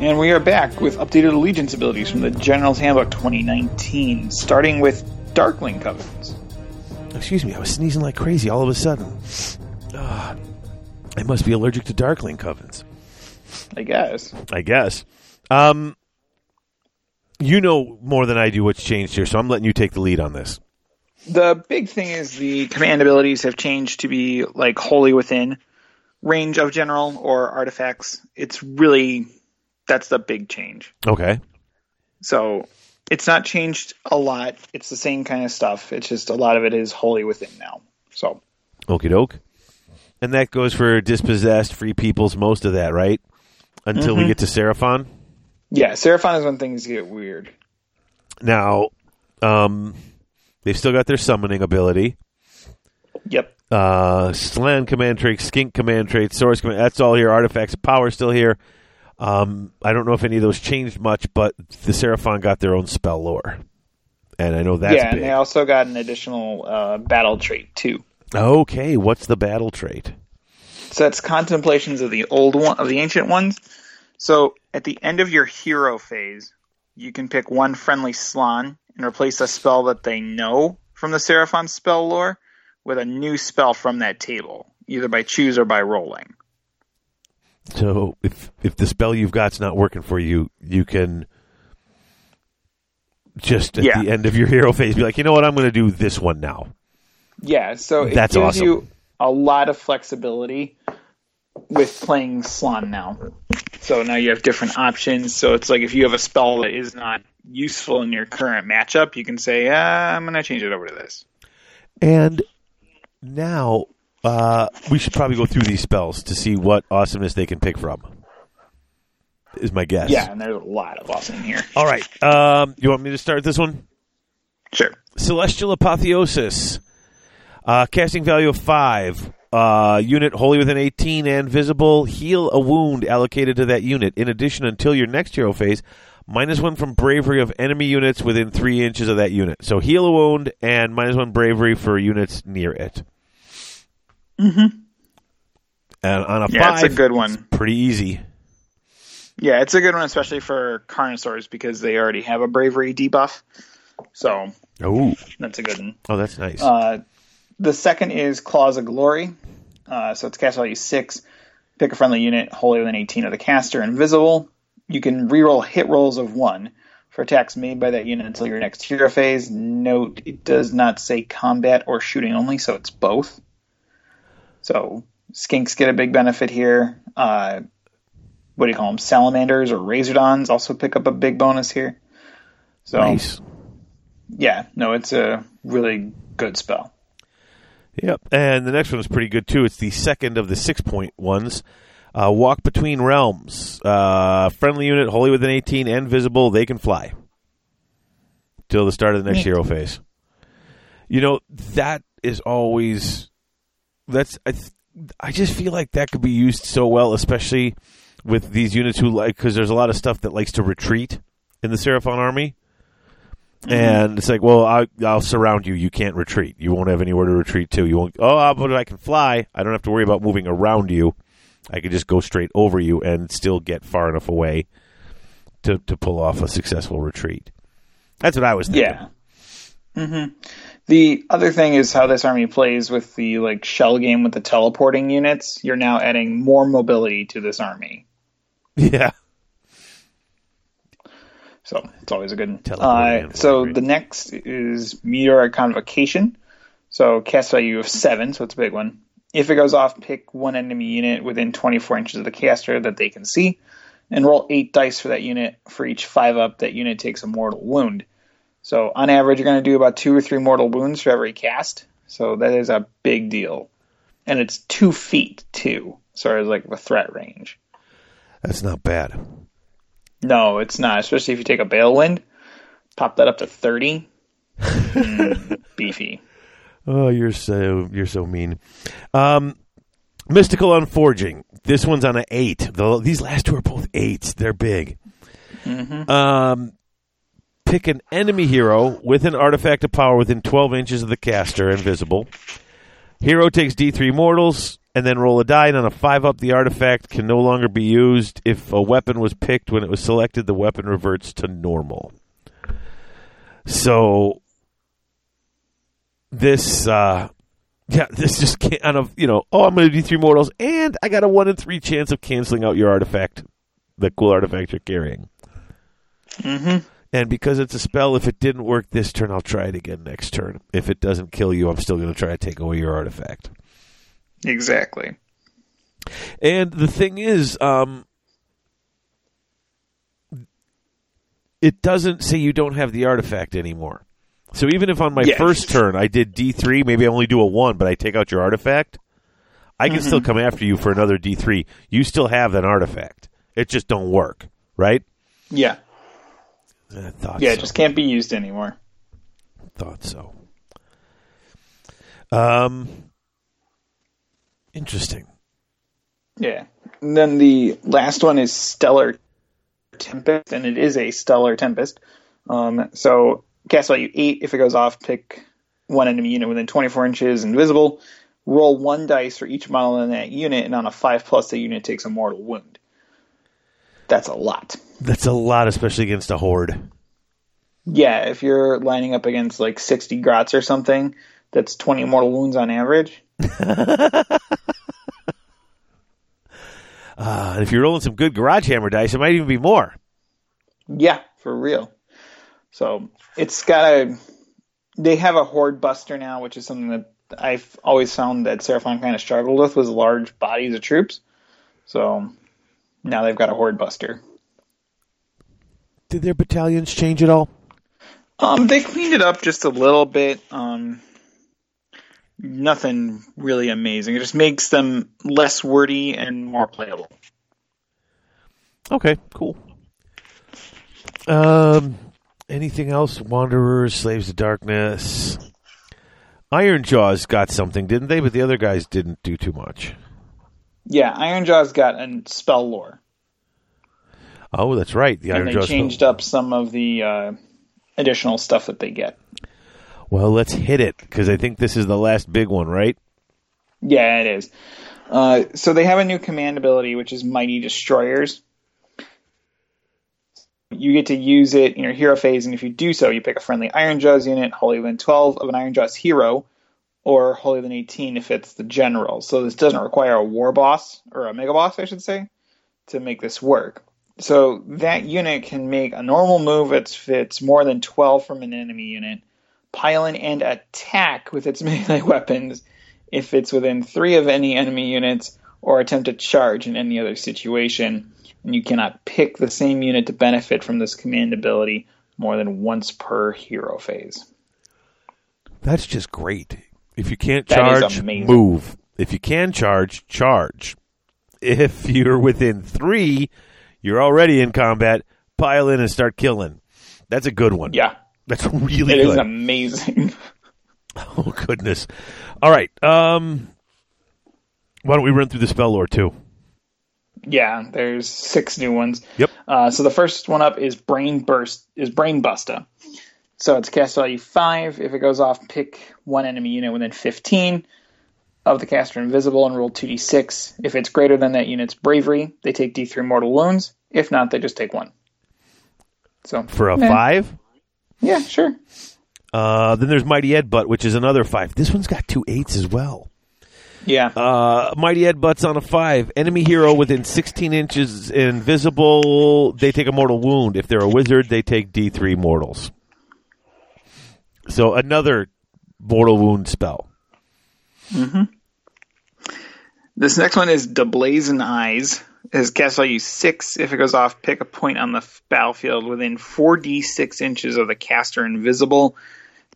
And we are back with updated allegiance abilities from the General's Handbook 2019, starting with Darkling Covenants. Excuse me, I was sneezing like crazy all of a sudden. Ah, I must be allergic to Darkling Covens. I guess. I guess. Um, you know more than I do what's changed here, so I'm letting you take the lead on this. The big thing is the command abilities have changed to be like wholly within range of general or artifacts. It's really that's the big change. Okay. So it's not changed a lot. It's the same kind of stuff. It's just a lot of it is wholly within now. So Okie doke. And that goes for dispossessed, free peoples, most of that, right? Until we get to Seraphon. yeah, Seraphon is when things get weird. Now, um, they've still got their summoning ability. Yep. Uh, Slann command trait, Skink command trait, Saurus command. That's all here. Artifacts of power still here. Um, I don't know if any of those changed much, but the Seraphon got their own spell lore, and I know that's yeah, big. and they also got an additional uh, battle trait too. okay, what's the battle trait? So that's contemplations of the old one of the ancient ones. So at the end of your hero phase, you can pick one friendly Slann and replace a spell that they know from the Seraphon spell lore with a new spell from that table, either by choose or by rolling. So if if the spell you've got's not working for you, you can just at Yeah. the end of your hero phase be like, you know what, I'm going to do this one now. Yeah, so it That's gives awesome. you a lot of flexibility with playing Slann now. So now you have different options. So it's like if you have a spell that is not useful in your current matchup, you can say, ah, I'm going to change it over to this. And now uh, we should probably go through these spells to see what awesomeness they can pick from. Is my guess. Yeah, and there's a lot of awesome in here. All right. Um, you want me to start this one? Sure. Celestial Apotheosis. Uh, casting value of 5. Uh, unit wholly within 18 and visible. Heal a wound allocated to that unit. In addition, until your next hero phase, minus 1 from bravery of enemy units within 3 inches of that unit. So heal a wound and minus 1 bravery for units near it. Mm-hmm. And on a Yeah, 5, it's a good one. pretty easy. Yeah, it's a good one, especially for Carnosaurs because they already have a bravery debuff. So Oh, that's a good one. oh, that's nice. Uh, the second is Claws of Glory. Uh, so it's cast value six. Pick a friendly unit wholly within 18 of the caster, invisible. You can reroll hit rolls of one for attacks made by that unit until your next hero phase. Note it does not say combat or shooting only, so it's both. So skinks get a big benefit here. Uh, what do you call them? Salamanders or Razordons also pick up a big bonus here. So nice. yeah, no, it's a really good spell. Yep, and the next one is pretty good too. It's the second of the six point ones. Uh, walk between realms. Uh, friendly unit, wholly within eighteen and visible. They can fly till the start of the next Neat. hero phase. You know that is always that's I, th- I just feel like that could be used so well, especially with these units who like because there's a lot of stuff that likes to retreat in the Seraphon army. And it's like, well, I, I'll surround you. You can't retreat. You won't have anywhere to retreat to. You won't. Oh, but I can fly. I don't have to worry about moving around you. I could just go straight over you and still get far enough away to to pull off a successful retreat. That's what I was thinking. Yeah. hmm The other thing is how this army plays with the like shell game with the teleporting units. You're now adding more mobility to this army, Yeah. so it's always a good. Uh, so the next is meteoric convocation. So cast value of seven, so it's a big one. If it goes off, pick one enemy unit within 24 inches of the caster that they can see, and roll eight dice for that unit. For each five up, that unit takes a mortal wound. So on average, you're going to do about two or three mortal wounds for every cast. So that is a big deal, and it's two feet too, so it's like the threat range. That's not bad. No, it's not, especially if you take a Balewind. Pop that up to 30. Mm, beefy. Oh, you're so you're so mean. Um, Mystical Unforging. This one's on an eight. The, these last two are both eights. They're big. Um, pick an enemy hero with an artifact of power within 12 inches of the caster, invisible. Hero takes D3 mortals, and then roll a die. And on a five up, the artifact can no longer be used. If a weapon was picked when it was selected, the weapon reverts to normal. So this uh yeah this just can't. kind of you know oh i'm going to do three mortals and i got a one in three chance of canceling out your artifact the cool artifact you're carrying Mm-hmm. And because it's a spell if it didn't work this turn i'll try it again next turn if it doesn't kill you i'm still going to try to take away your artifact Exactly. And the thing is, um, it doesn't say you don't have the artifact anymore. So even if on my Yeah. first turn I did D three, maybe I only do a one, but I take out your artifact, I can still come after you for another D three. You still have that artifact. It just don't work, right? Yeah. I thought Yeah, so. it just can't be used anymore. thought so. Um, interesting. Yeah. And then the last one is Stellar Tempest, and it is a Stellar Tempest. Um, so cast value eight. If it goes off, pick one enemy unit within 24 inches, invisible. Roll one dice for each model in that unit, and on a five plus, the unit takes a mortal wound. That's a lot. That's a lot, especially against a horde. Yeah, if you're lining up against like 60 grots or something, that's 20 mortal wounds on average. Uh, and if you're rolling some good garage hammer dice, it might even be more. Yeah, for real. So it's got a. They have a horde buster now, which is something that I've always found that Seraphon kind of struggled with was large bodies of troops. So now they've got a horde buster. Did their battalions change at all? Um, they cleaned it up just a little bit. Um, nothing really amazing. It just makes them less wordy and more playable. Okay, cool. Um, anything else? Wanderers, Slaves of Darkness. Ironjawz got something, didn't they? But the other guys didn't do too much. Yeah, Ironjawz got a spell lore, Oh, that's right. The and they Jaws. changed up some of the uh, additional stuff that they get. Well, let's hit it because I think this is the last big one, right? Yeah, it is. Uh, so they have a new command ability, which is Mighty Destroyers. You get to use it in your hero phase, and if you do so, you pick a friendly Ironjawz unit, Holy Than 12 of an Ironjawz hero, or Holy Than 18 if it's the general. So this doesn't require a war boss, or a mega boss, I should say, to make this work. So that unit can make a normal move that fits more than 12 from an enemy unit, pile in and attack with its melee weapons if it's within three of any enemy units, or attempt to charge in any other situation. And you cannot pick the same unit to benefit from this command ability more than once per hero phase. That's just great. If you can't charge, move. If you can charge, charge. If you're within three, you're already in combat. Pile in and start killing. That's a good one. Yeah, That's really it is good. amazing. Oh goodness. All right. Um why don't we run through the spell lore too? yeah, there's six new ones. Yep. Uh, so the first one up is Brain Burst is Brain Bursta. So it's cast value five. If it goes off, pick one enemy unit within fifteen of the caster invisible and roll two d six. If it's greater than that unit's bravery, they take d three mortal wounds. If not, they just take one. So For a eh, five? yeah, sure. Uh then there's Mighty 'Eadbutt, which is another five. This one's got two eights as well. Yeah, Uh, Mighty 'Eadbutt's on a five. Enemy hero within 16 inches invisible, they take a mortal wound. If they're a wizard, they take D3 mortals. So another mortal wound spell. Mm-hmm. This next one is Da Blazin' Eyes. His cast value six. If it goes off, pick a point on the battlefield within 4d6 inches of the caster invisible.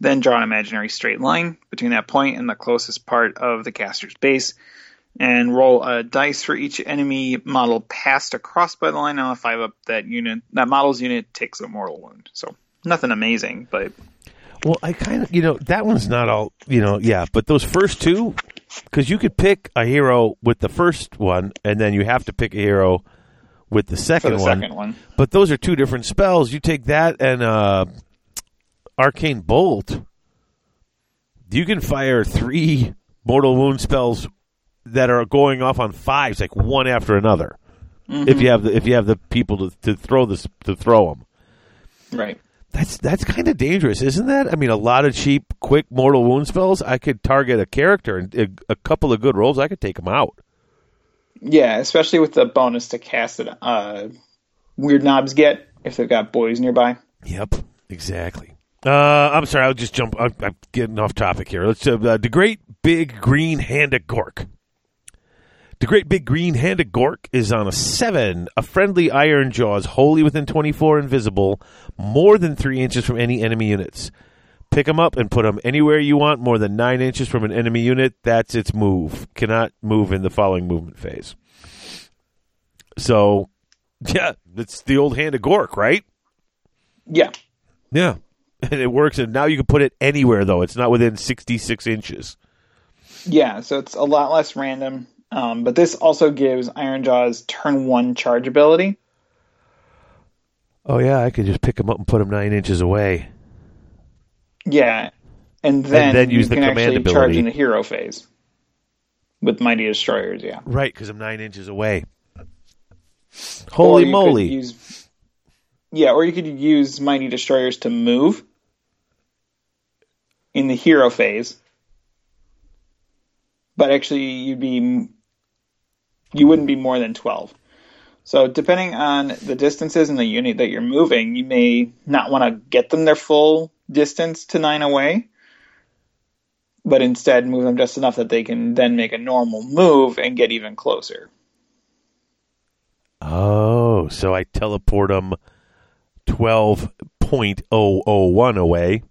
Then draw an imaginary straight line between that point and the closest part of the caster's base. And roll a dice for each enemy model passed across by the line. On a five up, that unit, that model's unit takes a mortal wound. So nothing amazing, but Well, I kind of, you know, that one's not all, you know, yeah, but those first two, because you could pick a hero with the first one, and then you have to pick a hero with the second the one. second one, But those are two different spells. You take that and uh, Arcane Bolt. You can fire three mortal wound spells that are going off on fives, like one after another. If you have the if you have the people to, to throw this to throw them, right? That's that's kind of dangerous, isn't that? I mean, a lot of cheap, quick mortal wound spells. I could target a character and a, a couple of good rolls. I could take them out. Yeah, especially with the bonus to cast it. Uh, Weirdnobs get if they've got boys nearby. Yep, exactly. Uh, I'm sorry, I'll just jump. I'm, I'm getting off topic here. Let's uh, uh, the great big green hand of gork. The great big green handed gork is on a seven. A friendly Ironjawz, wholly within 24, invisible, more than three inches from any enemy units. Pick them up and put them anywhere you want, more than nine inches from an enemy unit. That's its move. Cannot move in the following movement phase. So, yeah, it's the old hand of Gork, right? Yeah, Yeah. And it works, and now you can put it anywhere, though. It's not within 66 inches. yeah. So it's a lot less random. Um, but this also gives Ironjawz turn one charge ability. Oh, yeah, I could just pick them up and put them nine inches away. Yeah, and then, then use you the can command actually charge ability. in the hero phase with Mighty Destroyers. Yeah, Right, because I'm nine inches away. Holy moly. Use, yeah, or you could use Mighty Destroyers to move in the hero phase. But actually, you'd be you wouldn't be more than twelve. So depending on the distances and the unit that you're moving, you may not want to get them their full distance to nine away, but instead move them just enough that they can then make a normal move and get even closer. Oh, so I teleport them 12.001 away,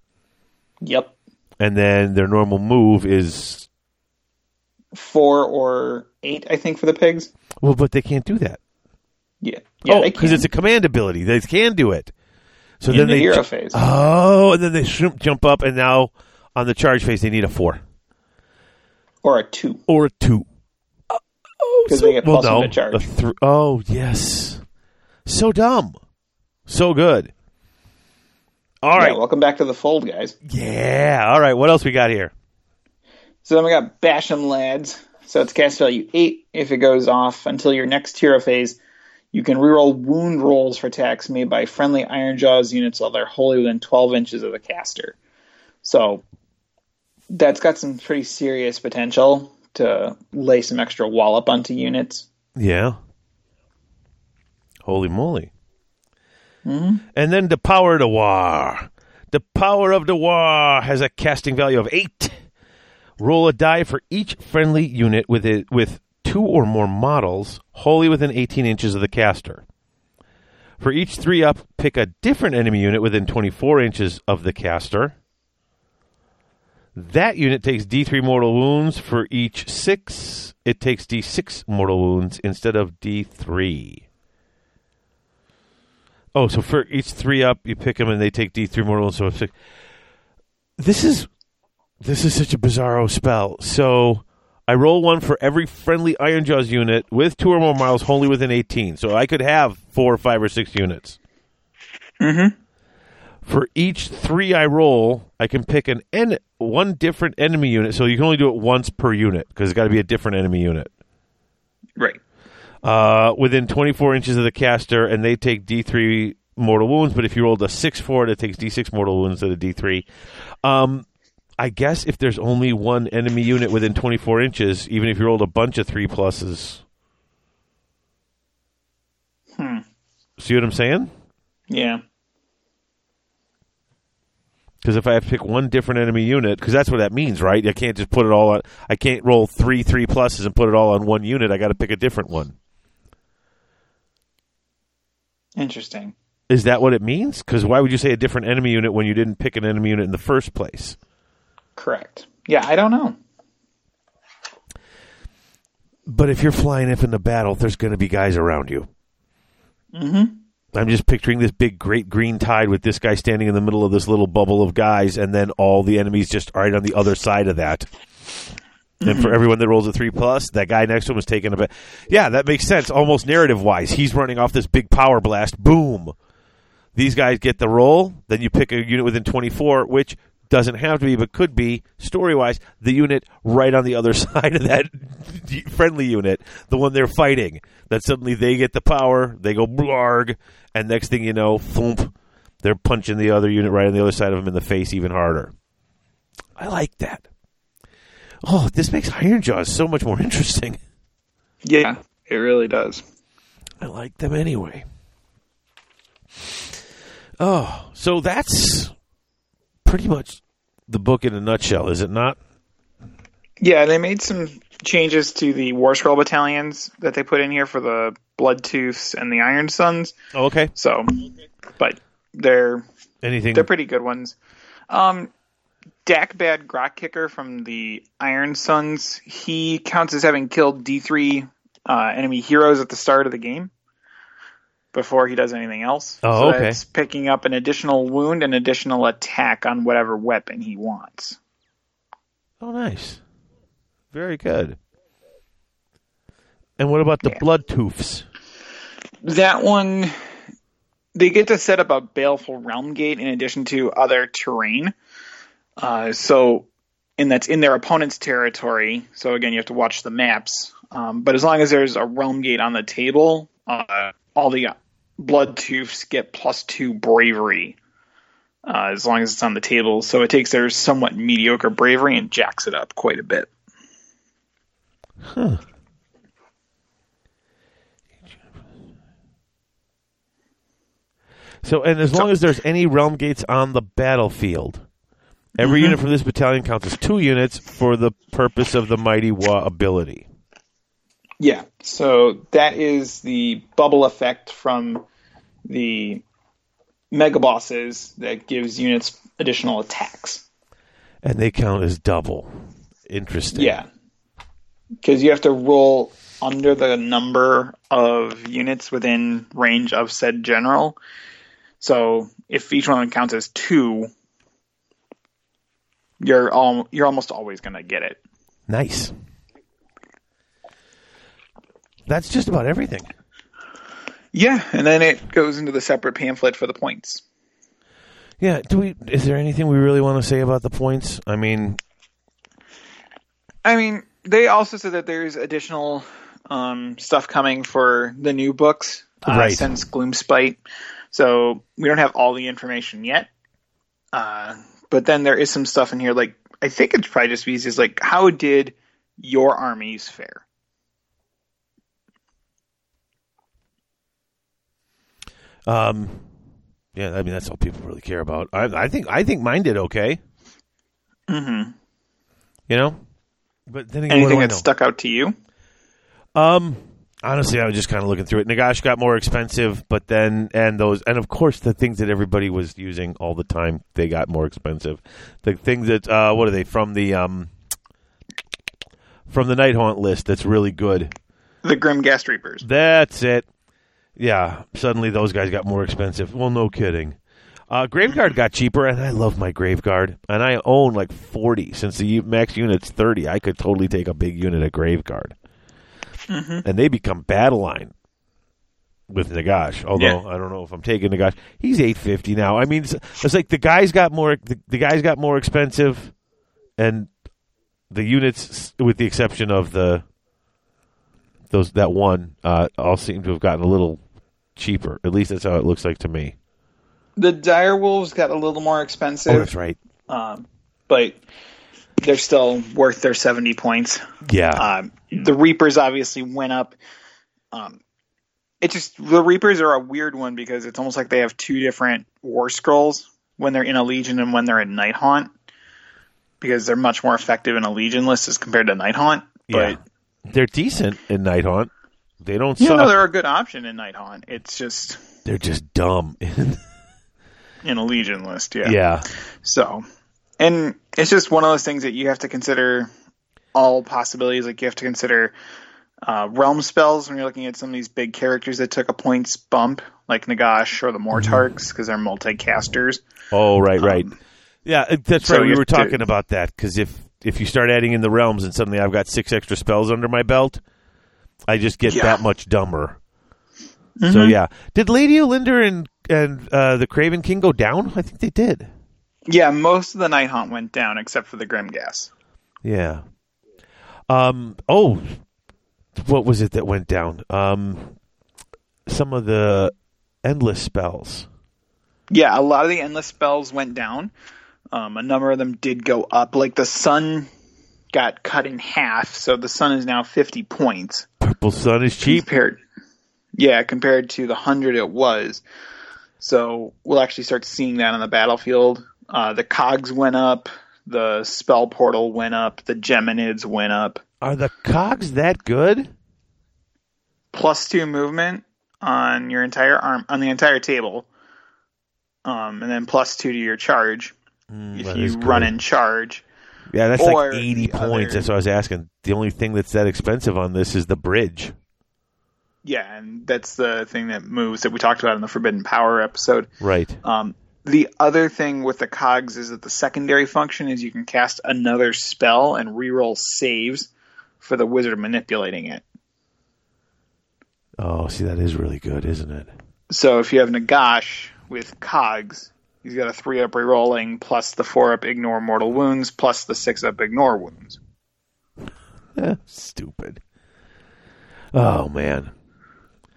Yep. and then their normal move is. Four or eight, I think, for the pigs. Well, but they can't do that. Yeah, yeah, oh, because it's a command ability. They can do it. So in then the they hero ju- phase. Oh, and then they shrimp jump up, and now on the charge phase they need a four or a two. or a two. Oh, because they get well, plus no, one charge. a thr- oh yes, so dumb, so good. All right, Yeah, welcome back to the fold, guys. yeah. All right, what else we got here? So then we got Bash 'Em Ladz. So it's cast value 8. If it goes off until your next hero phase, you can reroll wound rolls for attacks made by friendly Ironjawz units while they're wholly within 12 inches of the caster. So that's got some pretty serious potential to lay some extra wallop onto units. Yeah. Holy moly. Mm-hmm. And then the power of the war. The power of the war has a casting value of eight. Roll a die for each friendly unit with it with two or more models wholly within 18 inches of the caster. For each three up, pick a different enemy unit within 24 inches of the caster. That unit takes D3 mortal wounds. For each six, it takes D6 mortal wounds instead of D3. Oh, so for each three up, you pick them and they take D3 mortal wounds. So six. This is this is such a bizarro spell. So I roll one for every friendly Ironjawz unit with two or more miles wholly within 18. So I could have four, five, or six units. Mm-hmm. For each three I roll, I can pick an en- one different enemy unit. So you can only do it once per unit because it's got to be a different enemy unit. Right. Uh, within 24 inches of the caster, and they take D3 mortal wounds. But if you rolled a six for it, it takes D6 mortal wounds instead of D3. Um, I guess if there's only one enemy unit within 24 inches, even if you rolled a bunch of three pluses. Hmm. See what I'm saying? Yeah. Because if I have to pick one different enemy unit, because that's what that means, right? I can't just put it all on. I can't roll three three pluses and put it all on one unit. I got to pick a different one. Interesting. Is that what it means? Because why would you say a different enemy unit when you didn't pick an enemy unit in the first place? Correct. Yeah, I don't know. But if you're flying up in the battle, there's going to be guys around you. Mm-hmm. I'm just picturing this big, great green tide with this guy standing in the middle of this little bubble of guys, and then all the enemies just right on the other side of that. And for everyone that rolls a three plus, that guy next to him is taking a bit. Yeah, that makes sense. Almost narrative wise, he's running off this big power blast. Boom. These guys get the roll. Then you pick a unit within 24, which doesn't have to be, but could be story wise. The unit right on the other side of that friendly unit, the one they're fighting. That suddenly they get the power. They go blarg, and next thing you know, thump, they're punching the other unit right on the other side of them in the face even harder. I like that. Oh, this makes Ironjawz so much more interesting. Yeah, it really does. I like them anyway. Oh, so that's pretty much the book in a nutshell, is it not? Yeah, they made some changes to the War Scroll battalions that they put in here for the Bloodtoofs and the Ironsunz. Oh, okay. So, but they're Anything? they're pretty good ones. Um, Dakkbad Grotkicker from the Ironsunz. He counts as having killed D3 uh, enemy heroes at the start of the game before he does anything else. Oh, so okay. That's picking up an additional wound and additional attack on whatever weapon he wants. oh, nice. Very good. And what about the Yeah. blood? That one, they get to set up a baleful realm gate in addition to other terrain. Uh, so, and that's in their opponent's territory. So again, you have to watch the maps. Um, but as long as there's a realm gate on the table, uh, all the Bloodtoofs get plus two bravery. Uh, as long as it's on the table, so it takes their somewhat mediocre bravery and jacks it up quite a bit. Huh. So, and as long as there's any realm gates on the battlefield, every unit from this battalion counts as two units for the purpose of the Mighty Wa ability. Yeah, so that is the bubble effect from the mega bosses that gives units additional attacks. And they count as double. Interesting. Yeah, because you have to roll under the number of units within range of said general. So if each one counts as two, you're all you're almost always going to get it. Nice. That's just about everything. Yeah, and then it goes into the separate pamphlet for the points. Yeah. Do we? Is there anything we really want to say about the points? I mean, I mean, they also said that there's additional um, stuff coming for the new books uh, Right. since Gloomspite. So we don't have all the information yet. Uh, but then there is some stuff in here, like I think it's probably just easy. Is like, how did your armies fare? Um, yeah. I mean, that's all people really care about. I, I think. I think mine did okay. Mm-hmm. You know. But then again, Anything that stuck out to you? Um, honestly, I was just kind of looking through it. Nagash got more expensive, but then and those and of course the things that everybody was using all the time they got more expensive. The things that uh, what are they from the um from the Nighthaunt list? That's really good. The Grimghast Reapers. That's it. Yeah, suddenly those guys got more expensive. Well, no kidding. Uh, Graveguard got cheaper, and I love my Graveguard. And I own like 40. Since the max unit's 30, I could totally take a big unit of Graveguard. And they become battle line with Nagash. Although, Yeah. I don't know if I'm taking Nagash. He's 850 now. I mean, it's, it's like the guys got more, the, the guys got more expensive, and the units, with the exception of the those that one, uh, all seem to have gotten a little cheaper. At least that's how it looks like to me. The Dire Wolves got a little more expensive. Oh, that's right. um, but they're still worth their 70 points. Yeah, Um, the Reapers obviously went up. Um, it just the Reapers are a weird one because it's almost like they have two different war scrolls. when they're in a Legion and when they're in Nighthaunt because they're much more effective in a Legion list as compared to Nighthaunt. But yeah, they're decent in Nighthaunt. They don't you suck. know they're a good option in Nighthaunt. It's just they're just dumb. in a Legion list, yeah. yeah, So, and it's just one of those things that you have to consider all possibilities. Like you have to consider uh, realm spells when you're looking at some of these big characters that took a points bump, like Nagash or the Mortarchs, because they're multi-casters. Oh, right, right. yeah, uh, that's so right. We were have to- talking about that because if if you start adding in the realms and suddenly I've got six extra spells under my belt, I just get Yeah. that much dumber. So yeah, did Lady Olinder and and uh, the Craven King go down? I think they did. Yeah, most of the Nighthaunt went down except for the Grimghast. Yeah. Um. Oh, what was it that went down? Um, some of the endless spells. Yeah, a lot of the endless spells went down. Um, a number of them did go up. Like the sun got cut in half, so the sun is now 50 points. Purple Sun is cheap. compared yeah compared to the 100 it was. So we'll actually start seeing that on the battlefield. Uh, the cogs went up the spell portal went up the geminids went up. Are the cogs that good? plus two movement on your entire arm on the entire table. Um, and then plus two to your charge. If Mm, is you run in charge Yeah, that's like eighty points. other- That's what I was asking. The only thing that's that expensive on this is the bridge. yeah and that's the thing that moves that we talked about in the forbidden power episode Right. Um, the other thing with the cogs is that the secondary function is you can cast another spell and reroll saves for the wizard manipulating it. Oh, see, that is really good, isn't it? So if you have Nagash with cogs, he's got a three up rerolling plus the four up ignore mortal wounds plus the six up ignore wounds. Eh, stupid. Oh man.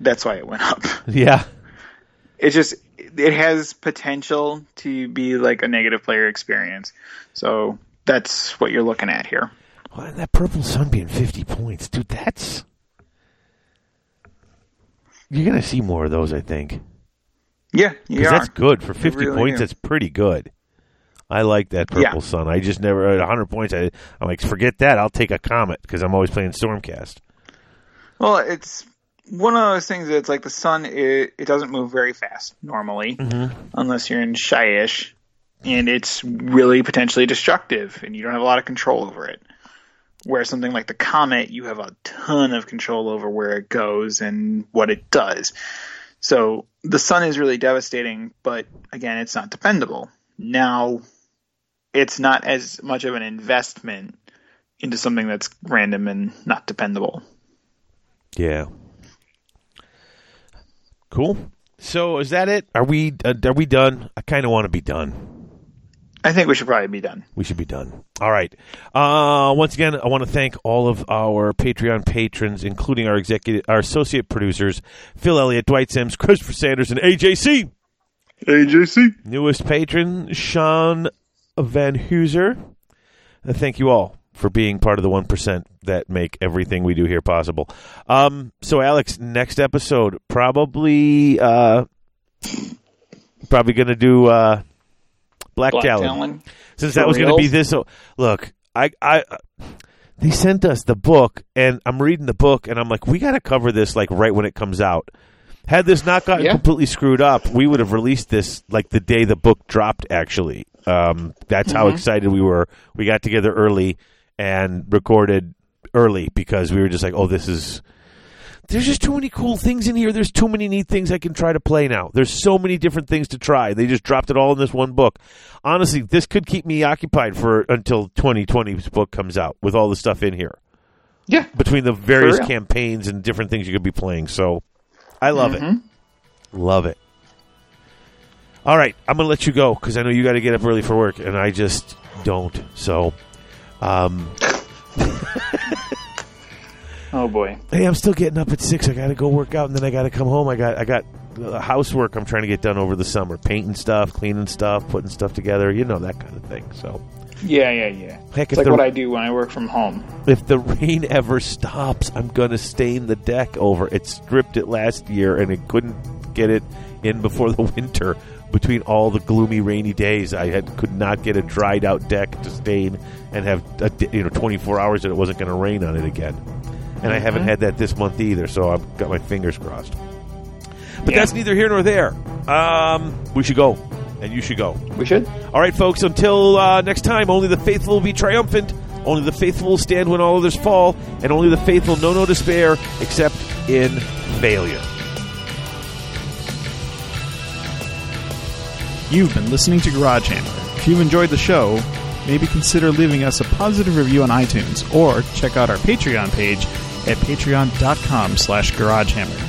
That's why it went up. Yeah. It just it has potential to be like a negative player experience. So that's what you're looking at here. Well, and that purple sun being fifty points, dude. That's you're gonna see more of those, I think. Yeah, Because that's good for fifty really points. do. That's pretty good. I like that purple Yeah. sun. I just never at hundred points. I, I'm like, forget that. I'll take a comet because I'm always playing Stormcast. Well, it's one of those things that's like the sun. It, it doesn't move very fast normally, mm-hmm. unless you're in Shyish, and it's really potentially destructive, and you don't have a lot of control over it. Where something like the comet, you have a ton of control over where it goes and what it does. So the sun is really devastating, but again, it's not dependable. Now, it's not as much of an investment into something that's random and not dependable. Yeah. Cool. So is that it? Are we uh, are we done? I kind of want to be done. I think we should probably be done. We should be done. All right. Uh, once again, I want to thank all of our Patreon patrons, including our executive, our associate producers, Phil Elliott, Dwight Sims, Christopher Sanders, and AJC. AJC. Newest patron, Sean Van Hooser. Uh, thank you all for being part of the 1% that make everything we do here possible. Um, so, Alex, next episode, probably uh, probably going to do uh, Black, Black Talon. Talon. Since For that was going to be this. Look, I, I, they sent us the book, and I'm reading the book, and I'm like, we got to cover this like right when it comes out. Had this not gotten Yeah. completely screwed up, we would have released this like the day the book dropped. Actually, um, that's how Mm-hmm. excited we were. We got together early and recorded early because we were just like, "Oh, this is." There's just too many cool things in here. There's too many neat things I can try to play now. There's so many different things to try. They just dropped it all in this one book. Honestly, this could keep me occupied for until 2020's book comes out with all the stuff in here Yeah. between the various campaigns and different things you could be playing. So I love Mm-hmm. it. Love it. All right, I'm going to let you go because I know you got to get up early for work, and I just don't. So, um, Oh boy. hey, I'm still getting up at six. I got to go work out, and then I got to come home. I got I got uh, housework I'm trying to get done over the summer, painting stuff, cleaning stuff, putting stuff together. You know that kind of thing. So, Yeah, yeah, yeah. Heck, it's like the- what I do when I work from home. if the rain ever stops, I'm going to stain the deck over. It stripped it last year, and it couldn't get it in before the winter. between all the gloomy, rainy days, I had could not get a dried out deck to stain and have a, you know 24 hours that it wasn't going to rain on it again. And I haven't had that this month either, so I've got my fingers crossed. But Yeah. that's neither here nor there. Um, we should go, and you should go. We should. All right, folks. Until uh, next time, only the faithful will be triumphant. Only the faithful will stand when all others fall, and only the faithful know no despair except in failure. You've been listening to Garage Hammer. If you've enjoyed the show, maybe consider leaving us a positive review on iTunes or check out our Patreon page at patreon.com slash garagehammer.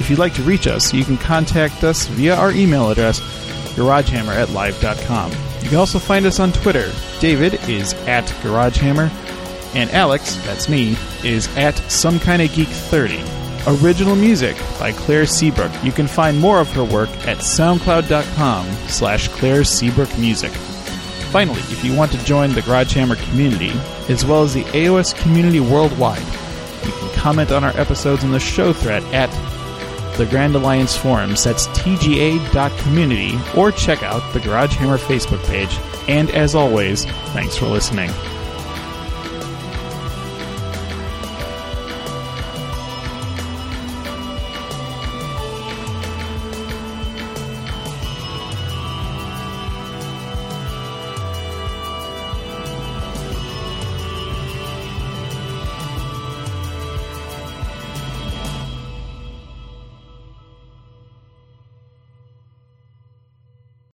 If you'd like to reach us, you can contact us via our email address, garagehammer at live.com. You can also find us on Twitter. David is at garagehammer, and Alex, that's me, is at some kind of geek 30. Original music by Claire Seabrook. You can find more of her work at soundcloud.com slash Claire Seabrook Music. Finally, if you want to join the Garage Hammer community, as well as the AOS community worldwide, comment on our episodes in the show thread at the Grand Alliance forums. That's tga.community, or check out the Garage Hammer Facebook page. And as always, thanks for listening.